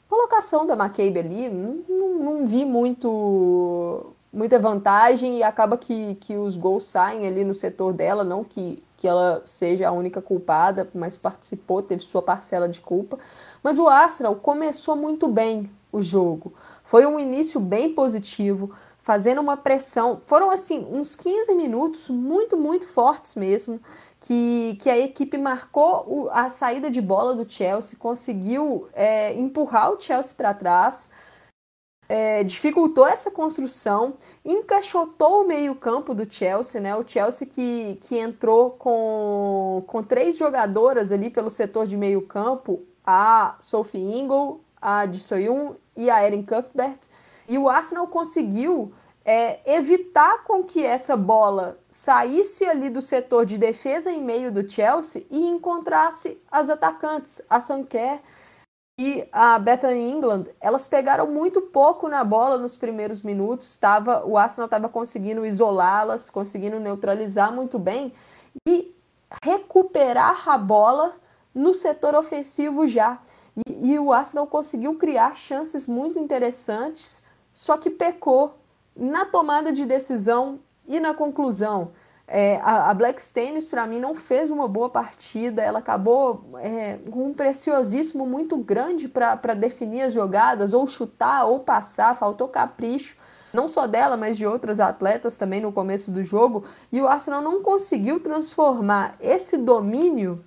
colocação da McCabe ali. Não, não vi muito muita vantagem e acaba que, que os gols saem ali no setor dela, não que, que ela seja a única culpada, mas participou, teve sua parcela de culpa. Mas o Arsenal começou muito bem o jogo. Foi um início bem positivo, fazendo uma pressão. Foram assim uns 15 minutos muito, muito fortes mesmo. Que, que a equipe marcou o, a saída de bola do Chelsea, conseguiu é, empurrar o Chelsea para trás, é, dificultou essa construção, encaixotou o meio-campo do Chelsea, né? O Chelsea que, que entrou com, com três jogadoras ali pelo setor de meio-campo: a Sophie Ingle, a de Soyun e a Erin Cuthbert. E o Arsenal conseguiu é, evitar com que essa bola saísse ali do setor de defesa em meio do Chelsea e encontrasse as atacantes, a Sanquer e a Bethany England. Elas pegaram muito pouco na bola nos primeiros minutos, tava, o Arsenal estava conseguindo isolá-las, conseguindo neutralizar muito bem e recuperar a bola no setor ofensivo já. E, e o Arsenal conseguiu criar chances muito interessantes, só que pecou na tomada de decisão e na conclusão. É, a, a Black Stannis, para mim, não fez uma boa partida. Ela acabou é, com um preciosismo muito grande para definir as jogadas, ou chutar, ou passar. Faltou capricho, não só dela, mas de outras atletas também no começo do jogo. E o Arsenal não conseguiu transformar esse domínio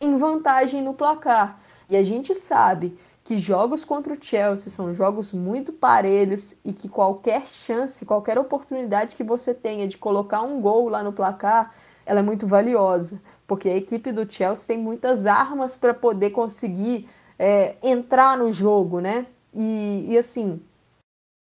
em vantagem no placar. E a gente sabe que jogos contra o Chelsea são jogos muito parelhos e que qualquer chance, qualquer oportunidade que você tenha de colocar um gol lá no placar, ela é muito valiosa, porque a equipe do Chelsea tem muitas armas para poder conseguir é, entrar no jogo, né? E, e assim,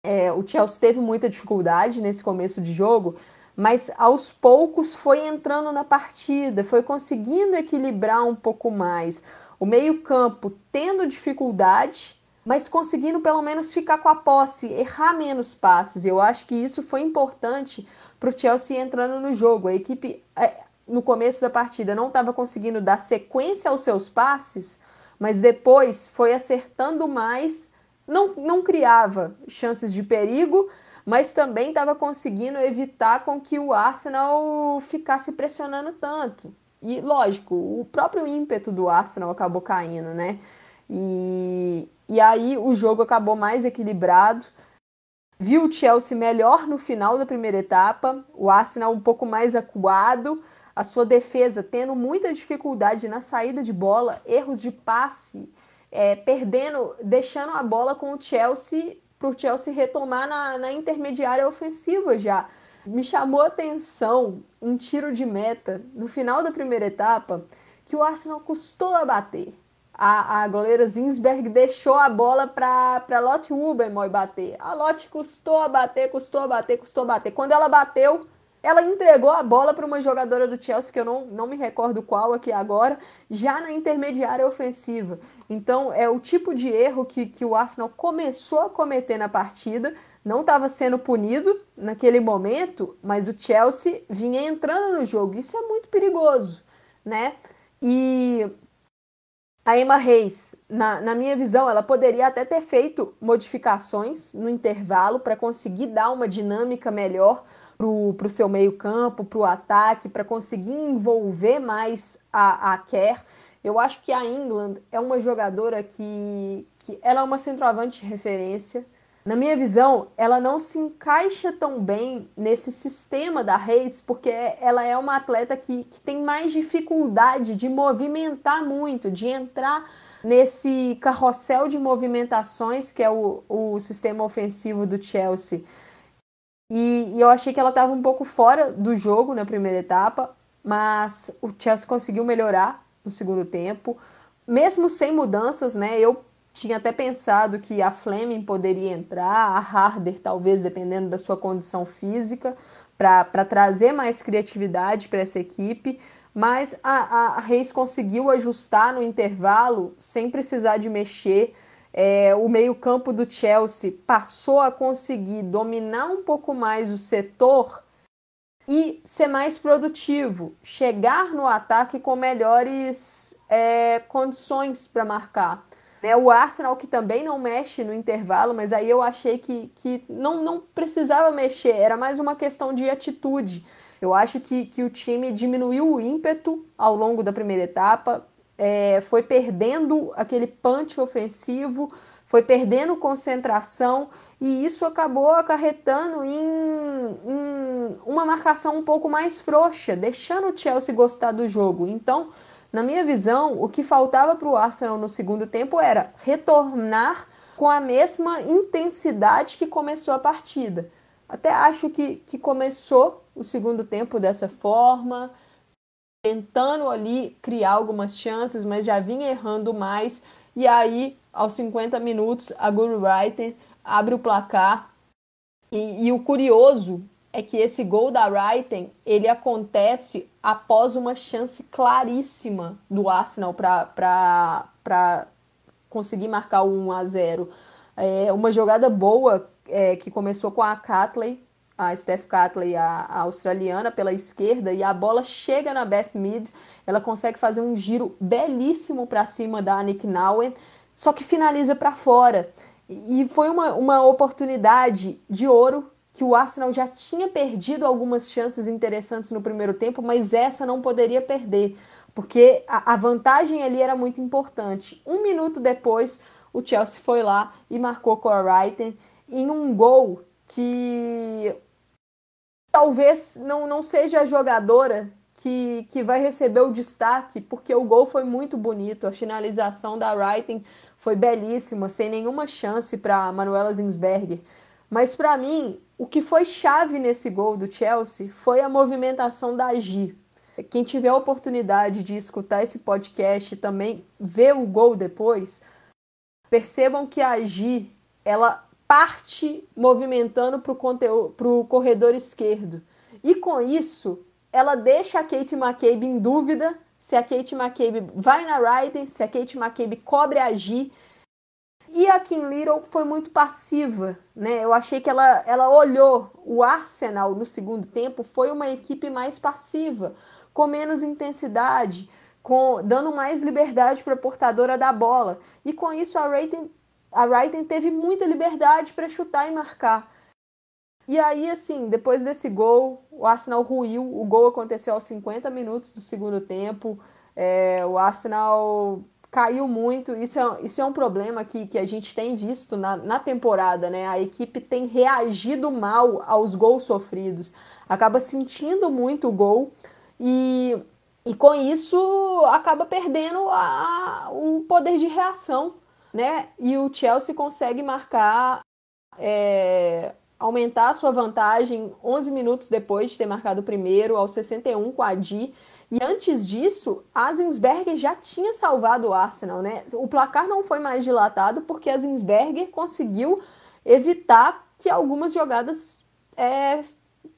é, o Chelsea teve muita dificuldade nesse começo de jogo, mas aos poucos foi entrando na partida, foi conseguindo equilibrar um pouco mais o meio-campo tendo dificuldade, mas conseguindo pelo menos ficar com a posse, errar menos passes. Eu acho que isso foi importante para o Chelsea entrando no jogo. A equipe, é, no começo da partida, não estava conseguindo dar sequência aos seus passes, mas depois foi acertando mais, não, não criava chances de perigo, mas também estava conseguindo evitar com que o Arsenal ficasse pressionando tanto. E, lógico, o próprio ímpeto do Arsenal acabou caindo, né? E, e aí o jogo acabou mais equilibrado. Viu o Chelsea melhor no final da primeira etapa, o Arsenal um pouco mais acuado, a sua defesa tendo muita dificuldade na saída de bola, erros de passe, é, perdendo, deixando a bola com o Chelsea para o Chelsea retomar na, na intermediária ofensiva já me chamou a atenção um tiro de meta no final da primeira etapa que o Arsenal custou a bater. A, a goleira Zinsberg deixou a bola para Lotte Hubermoy bater. A Lotte custou a bater, custou a bater, custou a bater. Quando ela bateu, ela entregou a bola para uma jogadora do Chelsea, que eu não, não me recordo qual aqui agora, já na intermediária ofensiva. Então, é o tipo de erro que, que o Arsenal começou a cometer na partida não estava sendo punido naquele momento, mas o Chelsea vinha entrando no jogo. Isso é muito perigoso, né? E a Emma Reis, na, na minha visão, ela poderia até ter feito modificações no intervalo para conseguir dar uma dinâmica melhor para o seu meio-campo, para o ataque, para conseguir envolver mais a, a Kerr. Eu acho que a England é uma jogadora que, que ela é uma centroavante de referência na minha visão, ela não se encaixa tão bem nesse sistema da Reis, porque ela é uma atleta que, que tem mais dificuldade de movimentar muito, de entrar nesse carrossel de movimentações que é o, o sistema ofensivo do Chelsea. E, e eu achei que ela estava um pouco fora do jogo na primeira etapa, mas o Chelsea conseguiu melhorar no segundo tempo, mesmo sem mudanças, né? Eu tinha até pensado que a Fleming poderia entrar, a Harder, talvez, dependendo da sua condição física, para trazer mais criatividade para essa equipe. Mas a, a Reis conseguiu ajustar no intervalo sem precisar de mexer. É, o meio-campo do Chelsea passou a conseguir dominar um pouco mais o setor e ser mais produtivo, chegar no ataque com melhores é, condições para marcar. Né? O Arsenal, que também não mexe no intervalo, mas aí eu achei que, que não, não precisava mexer, era mais uma questão de atitude. Eu acho que, que o time diminuiu o ímpeto ao longo da primeira etapa, é, foi perdendo aquele punch ofensivo, foi perdendo concentração e isso acabou acarretando em, em, uma marcação um pouco mais frouxa, deixando o Chelsea gostar do jogo. Então, na minha visão, o que faltava para o Arsenal no segundo tempo era retornar com a mesma intensidade que começou a partida. Até acho que, que começou o segundo tempo dessa forma, tentando ali criar algumas chances, mas já vinha errando mais. E aí, aos 50 minutos, a Guru Writer abre o placar E, e o curioso é que esse gol da Wrighten, ele acontece após uma chance claríssima do Arsenal para conseguir marcar o 1 a 0. É uma jogada boa é, que começou com a Catley, a Steph Catley, a, a, australiana, pela esquerda, e a bola chega na Beth Mead, ela consegue fazer um giro belíssimo para cima da Nick Nowen, só que finaliza para fora. E foi uma, uma oportunidade de ouro que o Arsenal já tinha perdido algumas chances interessantes no primeiro tempo, mas essa não poderia perder, porque a, a vantagem ali era muito importante. Um minuto depois, o Chelsea foi lá e marcou com a Wrighten em um gol que talvez não, não seja a jogadora que, que vai receber o destaque, porque o gol foi muito bonito, a finalização da Wrighten foi belíssima, sem nenhuma chance para Manuela Zinsberger. Mas para mim, o que foi chave nesse gol do Chelsea foi a movimentação da Gi. Quem tiver a oportunidade de escutar esse podcast e também ver o gol depois, percebam que a Gi, ela parte movimentando para o corredor esquerdo. E com isso, ela deixa a Kate McCabe em dúvida se a Kate McCabe vai na Raiden, se a Kate McCabe cobre a Gi. E a Kim Little foi muito passiva, né? Eu achei que ela, ela olhou o Arsenal no segundo tempo, foi uma equipe mais passiva, com menos intensidade, com dando mais liberdade para a portadora da bola. E com isso a Raiden a Wrighton teve muita liberdade para chutar e marcar. E aí, assim, depois desse gol, o Arsenal ruiu. O gol aconteceu aos 50 minutos do segundo tempo. É, o Arsenal caiu muito. Isso é, isso é um problema que, que a gente tem visto na, na temporada, né? A equipe tem reagido mal aos gols sofridos. Acaba sentindo muito o gol e, e com isso acaba perdendo a, o poder de reação né? E o Chelsea consegue marcar, é, aumentar a sua vantagem 11 minutos depois de ter marcado o primeiro, aos 61 com a Di. E antes disso, a Zinsberger já tinha salvado o Arsenal, né? O placar não foi mais dilatado porque a Zinsberger conseguiu evitar que algumas jogadas é,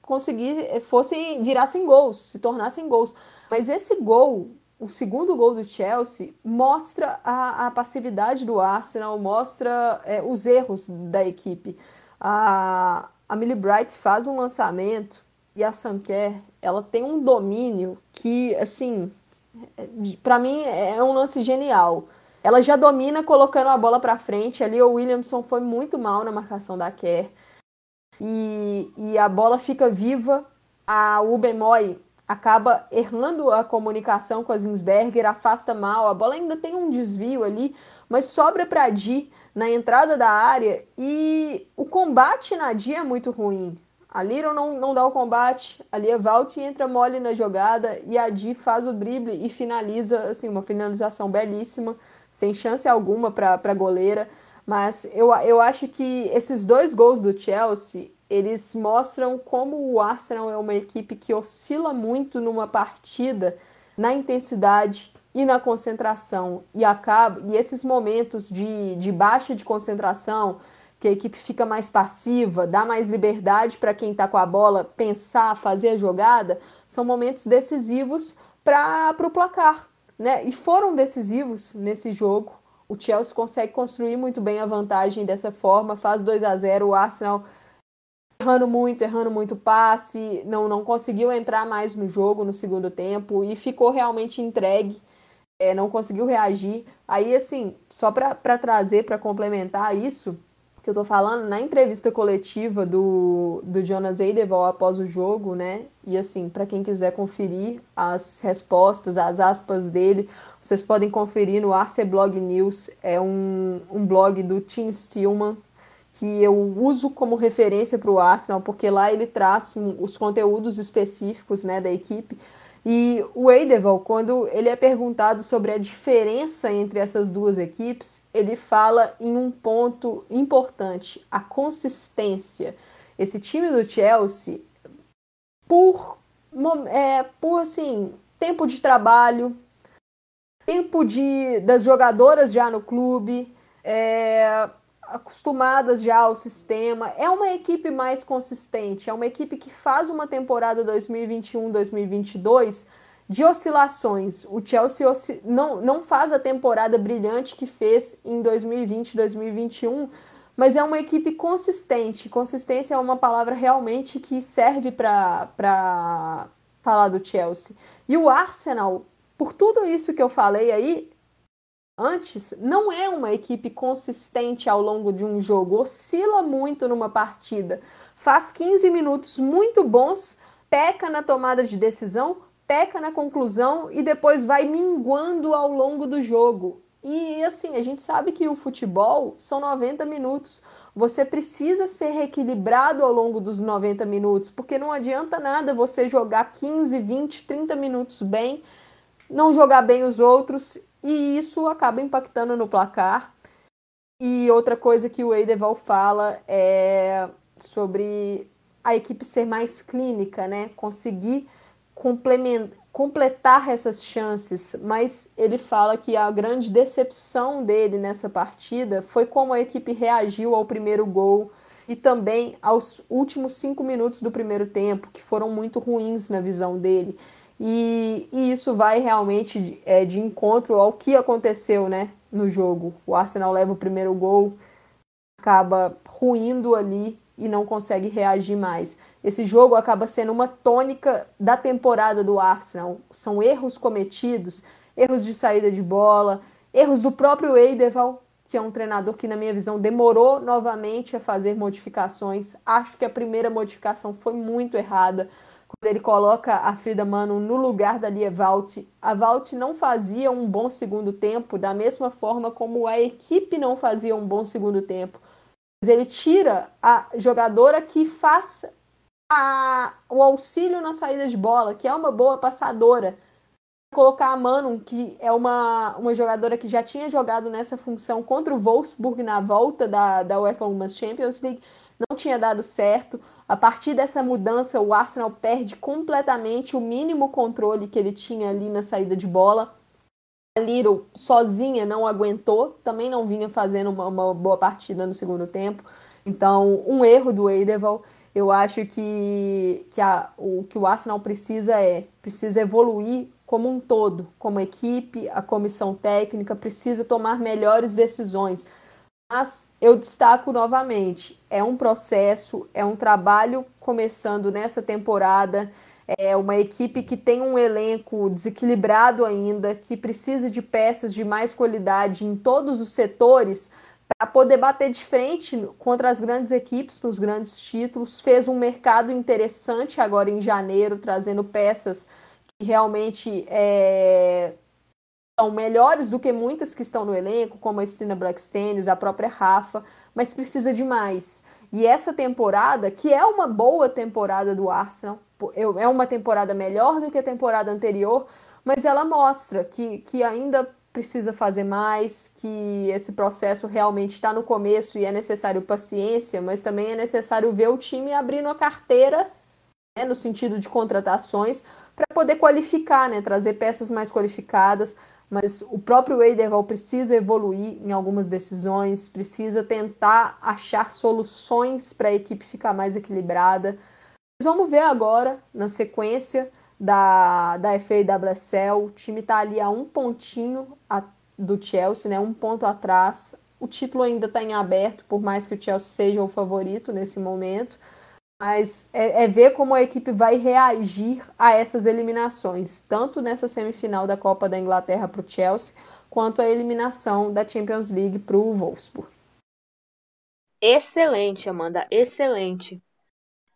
conseguir, fossem virassem gols, se tornassem gols. Mas esse gol o segundo gol do Chelsea mostra a, a passividade do Arsenal, mostra é, os erros da equipe. A, a Millie Bright faz um lançamento e a Sanker, ela tem um domínio que, assim, para mim é um lance genial. Ela já domina colocando a bola para frente. Ali o Williamson foi muito mal na marcação da Kerr. E, e a bola fica viva. A Ubemoy acaba errando a comunicação com a Zinsberger, afasta mal, a bola ainda tem um desvio ali, mas sobra para Di na entrada da área e o combate na Di é muito ruim. A Little não, não dá o combate, a Valt entra mole na jogada e a Di faz o drible e finaliza, assim, uma finalização belíssima, sem chance alguma para a goleira. Mas eu, eu acho que esses dois gols do Chelsea, eles mostram como o Arsenal é uma equipe que oscila muito numa partida na intensidade e na concentração e acaba e esses momentos de, de baixa de concentração que a equipe fica mais passiva, dá mais liberdade para quem está com a bola pensar, fazer a jogada, são momentos decisivos para o placar, né? E foram decisivos nesse jogo. O Chelsea consegue construir muito bem a vantagem dessa forma, faz 2 a 0 o Arsenal errando muito, errando muito passe, não, não conseguiu entrar mais no jogo no segundo tempo e ficou realmente entregue, é, não conseguiu reagir. Aí, assim, só para trazer, para complementar isso que eu tô falando, na entrevista coletiva do, do Jonas Eideval após o jogo, né? E assim, para quem quiser conferir as respostas, as aspas dele, vocês podem conferir no Arce Blog News, é um, um blog do Tim Stillman, que eu uso como referência para o Arsenal, porque lá ele traz os conteúdos específicos né, da equipe. E o Eideval, quando ele é perguntado sobre a diferença entre essas duas equipes, ele fala em um ponto importante: a consistência. Esse time do Chelsea, por, é, por assim, tempo de trabalho, tempo de, das jogadoras já no clube, é, acostumadas já ao sistema. É uma equipe mais consistente, é uma equipe que faz uma temporada 2021-2022 de oscilações. O Chelsea não, não faz a temporada brilhante que fez em 2020-2021, mas é uma equipe consistente. Consistência é uma palavra realmente que serve para falar do Chelsea. E o Arsenal, por tudo isso que eu falei aí, antes, não é uma equipe consistente ao longo de um jogo, oscila muito numa partida, faz 15 minutos muito bons, peca na tomada de decisão, peca na conclusão e depois vai minguando ao longo do jogo. E assim, a gente sabe que o futebol são 90 minutos. Você precisa ser reequilibrado ao longo dos 90 minutos, porque não adianta nada você jogar 15, 20, 30 minutos bem, não jogar bem os outros e isso acaba impactando no placar. E outra coisa que o Eideval fala é sobre a equipe ser mais clínica, né? Conseguir completar essas chances, mas ele fala que a grande decepção dele nessa partida foi como a equipe reagiu ao primeiro gol e também aos últimos cinco minutos do primeiro tempo, que foram muito ruins na visão dele. E, e isso vai realmente de, é, de encontro ao que aconteceu né, no jogo. O Arsenal leva o primeiro gol, acaba ruindo ali e não consegue reagir mais. Esse jogo acaba sendo uma tônica da temporada do Arsenal. São erros cometidos, erros de saída de bola, erros do próprio Eideval, que é um treinador que, na minha visão, demorou novamente a fazer modificações. Acho que a primeira modificação foi muito errada ele coloca a Frida Mano no lugar da Lia Valt, a Valt não fazia um bom segundo tempo, da mesma forma como a equipe não fazia um bom segundo tempo. Mas ele tira a jogadora que faz a, o auxílio na saída de bola, que é uma boa passadora. Colocar a Mano, que é uma, uma jogadora que já tinha jogado nessa função contra o Wolfsburg na volta da, da UEFA Women's Champions League, não tinha dado certo. A partir dessa mudança, o Arsenal perde completamente o mínimo controle que ele tinha ali na saída de bola. A Little sozinha não aguentou, também não vinha fazendo uma, uma boa partida no segundo tempo. Então, um erro do Eideval. Eu acho que, que a, o que o Arsenal precisa é precisa evoluir como um todo, como equipe, a comissão técnica precisa tomar melhores decisões mas eu destaco novamente: é um processo, é um trabalho começando nessa temporada. É uma equipe que tem um elenco desequilibrado ainda, que precisa de peças de mais qualidade em todos os setores para poder bater de frente contra as grandes equipes nos grandes títulos. Fez um mercado interessante agora em janeiro, trazendo peças que realmente é, são melhores do que muitas que estão no elenco, como a Stina Blackstenius, a própria Rafa, mas precisa de mais. E essa temporada, que é uma boa temporada do Arsenal, é uma temporada melhor do que a temporada anterior, mas ela mostra que, que ainda precisa fazer mais, que esse processo realmente está no começo e é necessário paciência, mas também é necessário ver o time abrindo a carteira, né, no sentido de contratações, para poder qualificar, né, trazer peças mais qualificadas, mas o próprio Eiderval precisa evoluir em algumas decisões, precisa tentar achar soluções para a equipe ficar mais equilibrada. Mas vamos ver agora, na sequência da, da FA e WSL, o time está ali a um pontinho a, do Chelsea, né, um ponto atrás. O título ainda está em aberto, por mais que o Chelsea seja o favorito nesse momento mas é, é, ver como a equipe vai reagir a essas eliminações, tanto nessa semifinal da Copa da Inglaterra para o Chelsea, quanto a eliminação da Champions League para o Wolfsburg. Excelente, Amanda, excelente.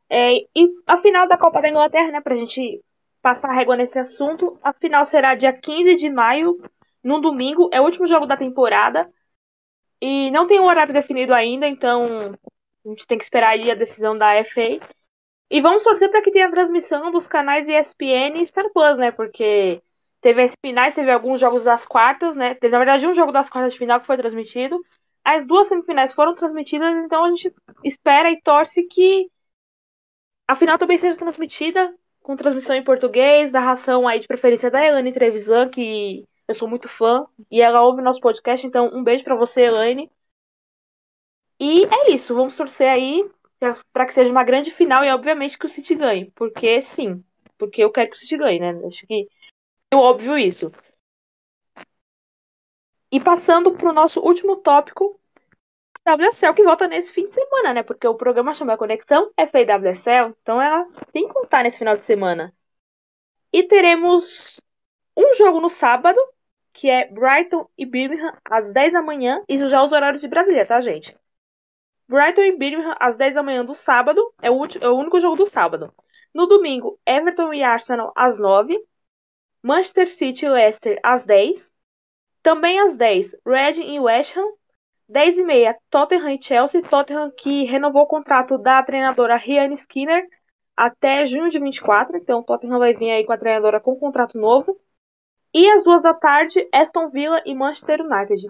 É, e a final da Copa da Inglaterra, né, para a gente passar a régua nesse assunto, a final será dia 15 de maio, num domingo, é o último jogo da temporada. E não tem um horário definido ainda, então a gente tem que esperar aí a decisão da FA. E vamos torcer para que tenha transmissão dos canais ESPN e Star Plus, né? Porque teve as finais, teve alguns jogos das quartas, né? Teve, na verdade, um jogo das quartas de final que foi transmitido. As duas semifinais foram transmitidas, então a gente espera e torce que a final também seja transmitida com transmissão em português, da ração aí de preferência da Elaine Trevisan, que eu sou muito fã, e ela ouve nosso podcast, então um beijo para você, Elaine. E é isso, vamos torcer aí para que seja uma grande final e obviamente que o City ganhe, porque sim, porque eu quero que o City ganhe, né? Acho que é óbvio isso. E passando para o nosso último tópico, WSL que volta nesse fim de semana, né? Porque o programa chama Conexão é feito WSL, então ela tem que contar nesse final de semana. E teremos um jogo no sábado, que é Brighton e Birmingham às 10 da manhã, isso já é os horários de Brasília, tá, gente? Brighton e Birmingham às 10 da manhã do sábado, é o, último, é o único jogo do sábado. No domingo, Everton e Arsenal às 9, Manchester City e Leicester às 10, também às 10, Reading e West Ham, 10 e meia, Tottenham e Chelsea, Tottenham que renovou o contrato da treinadora Rianne Skinner até junho de 24, então Tottenham vai vir aí com a treinadora com contrato novo. E às duas da tarde, Aston Villa e Manchester United.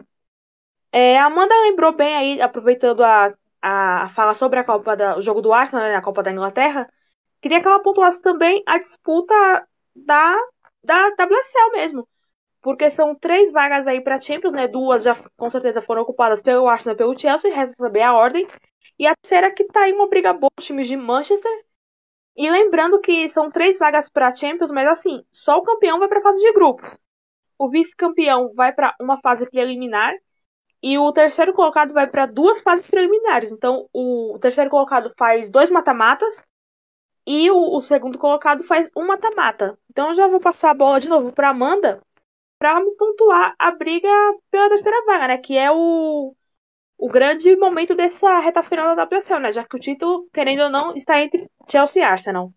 É, Amanda lembrou bem aí, aproveitando a, a fala sobre a Copa da, o jogo do Arsenal, né, a Copa da Inglaterra, queria que ela pontuasse também a disputa da, da WSL mesmo. Porque são três vagas aí para Champions, né? Duas já com certeza foram ocupadas pelo Arsenal e pelo Chelsea, resta saber a ordem. E a terceira que tá aí uma briga boa os times de Manchester. E lembrando que são três vagas para Champions, mas assim, só o campeão vai para fase de grupos. O vice-campeão vai para uma fase preliminar e o terceiro colocado vai para duas fases preliminares. Então, o terceiro colocado faz dois mata-matas e o, o, segundo colocado faz um mata-mata. Então, eu já vou passar a bola de novo para Amanda para me pontuar a briga pela terceira vaga, né? Que é o, o grande momento dessa reta final da WSL, né? Já que o título, querendo ou não, está entre Chelsea e Arsenal.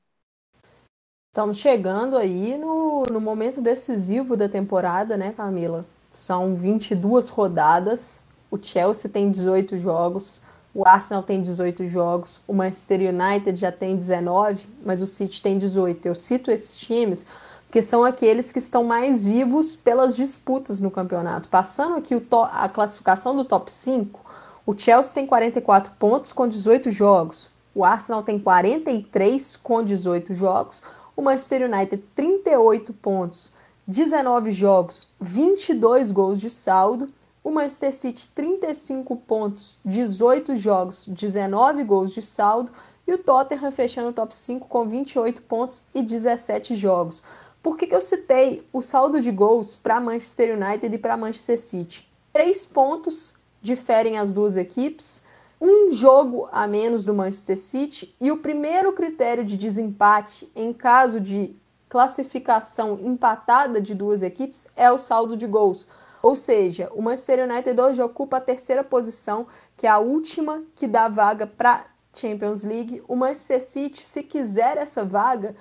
Estamos chegando aí no, no momento decisivo da temporada, né, Camila? São 22 rodadas. O Chelsea tem 18 jogos, o Arsenal tem 18 jogos, o Manchester United já tem 19, mas o City tem 18. Eu cito esses times que são aqueles que estão mais vivos pelas disputas no campeonato. Passando aqui a classificação do top 5, o Chelsea tem 44 pontos com 18 jogos, o Arsenal tem 43 com 18 jogos, o Manchester United 38 pontos, 19 jogos, 22 gols de saldo, o Manchester City 35 pontos, 18 jogos, 19 gols de saldo e o Tottenham fechando o top 5 com 28 pontos e 17 jogos. Por que, que eu citei o saldo de gols para Manchester United e para Manchester City? Três pontos diferem as duas equipes, um jogo a menos do Manchester City e o primeiro critério de desempate em caso de classificação empatada de duas equipes é o saldo de gols. Ou seja, o Manchester United hoje ocupa a terceira posição, que é a última que dá vaga para Champions League. O Manchester City, se quiser essa vaga,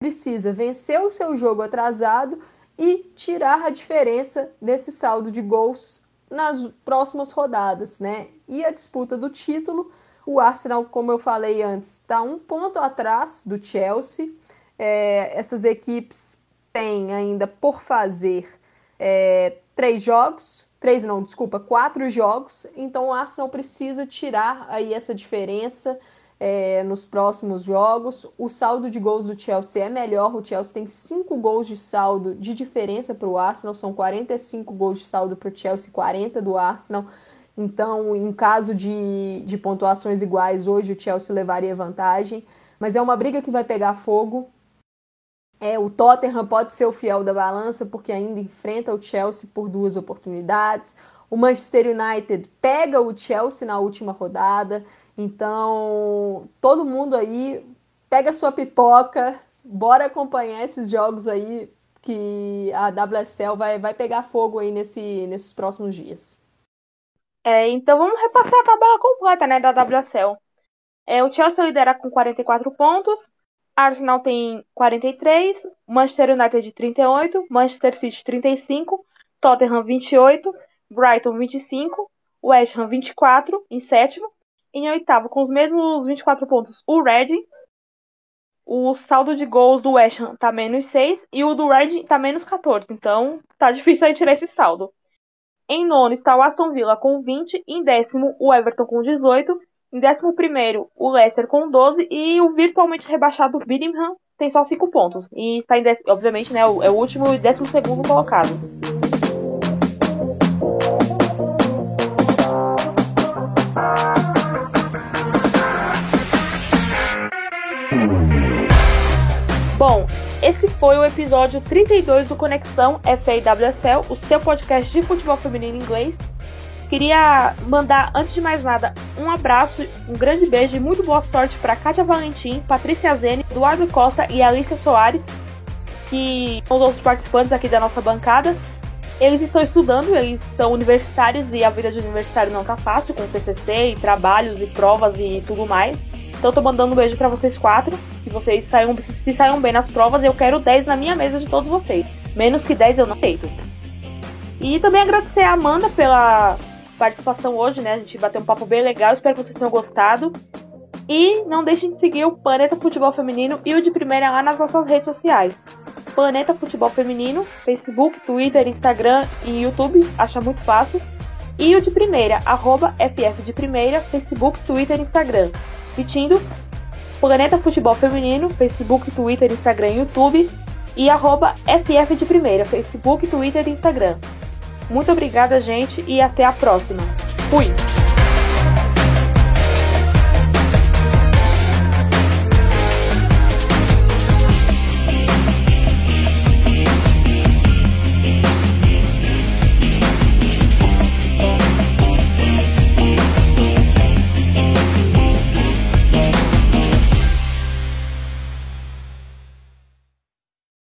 precisa vencer o seu jogo atrasado e tirar a diferença desse saldo de gols nas próximas rodadas, né? E a disputa do título, o Arsenal, como eu falei antes, está um ponto atrás do Chelsea. É, essas equipes têm ainda por fazer é, três jogos, três não, desculpa, quatro jogos. Então o Arsenal precisa tirar aí essa diferença é, nos próximos jogos. O saldo de gols do Chelsea é melhor. O Chelsea tem 5 gols de saldo de diferença para o Arsenal. São 45 gols de saldo para o Chelsea, 40 do Arsenal. Então, em caso de, de pontuações iguais, hoje o Chelsea levaria vantagem. Mas é uma briga que vai pegar fogo. É, o Tottenham pode ser o fiel da balança, porque ainda enfrenta o Chelsea por duas oportunidades. O Manchester United pega o Chelsea na última rodada. Então, todo mundo aí, pega sua pipoca, bora acompanhar esses jogos aí que a WSL vai, vai pegar fogo aí nesse, nesses próximos dias. É, então vamos repassar a tabela completa né, da WSL. É, o Chelsea lidera com 44 pontos, Arsenal tem 43, Manchester United 38, Manchester City 35, Tottenham 28, Brighton 25, West Ham 24 em sétimo, em oitavo, com os mesmos 24 pontos, o Reading. O saldo de gols do West Ham tá menos 6 e o do Reading tá menos 14. Então, tá difícil aí tirar esse saldo. Em nono está o Aston Villa com 20. Em décimo, o Everton com 18. Em 11, o Leicester com 12 e o virtualmente rebaixado Birmingham tem só 5 pontos. E está em, obviamente, né, é o último e 12 colocado. Bom, esse foi o episódio 32 do Conexão FAWSL, o seu podcast de futebol feminino inglês. Queria mandar, antes de mais nada, um abraço, um grande beijo e muito boa sorte para Kátia Valentim, Patrícia Zene, Eduardo Costa e Alicia Soares, que são os outros participantes aqui da nossa bancada. Eles estão estudando, eles são universitários e a vida de universitário não tá fácil, com CCC e trabalhos e provas e tudo mais. Então tô mandando um beijo para vocês quatro, que vocês saiam, se saiam bem nas provas. Eu quero 10 na minha mesa de todos vocês. Menos que 10 eu não aceito. E também agradecer a Amanda pela participação hoje, né? A gente bateu um papo bem legal, espero que vocês tenham gostado. E não deixem de seguir o Planeta Futebol Feminino e o de primeira lá nas nossas redes sociais. Planeta Futebol Feminino, Facebook, Twitter, Instagram e YouTube, acha muito fácil. E o de primeira, arroba FF de primeira, Facebook, Twitter e Instagram. Repetindo, Planeta Futebol Feminino, Facebook, Twitter, Instagram e YouTube. E arroba FF de primeira, Facebook, Twitter e Instagram. Muito obrigada, gente, e até a próxima. Fui!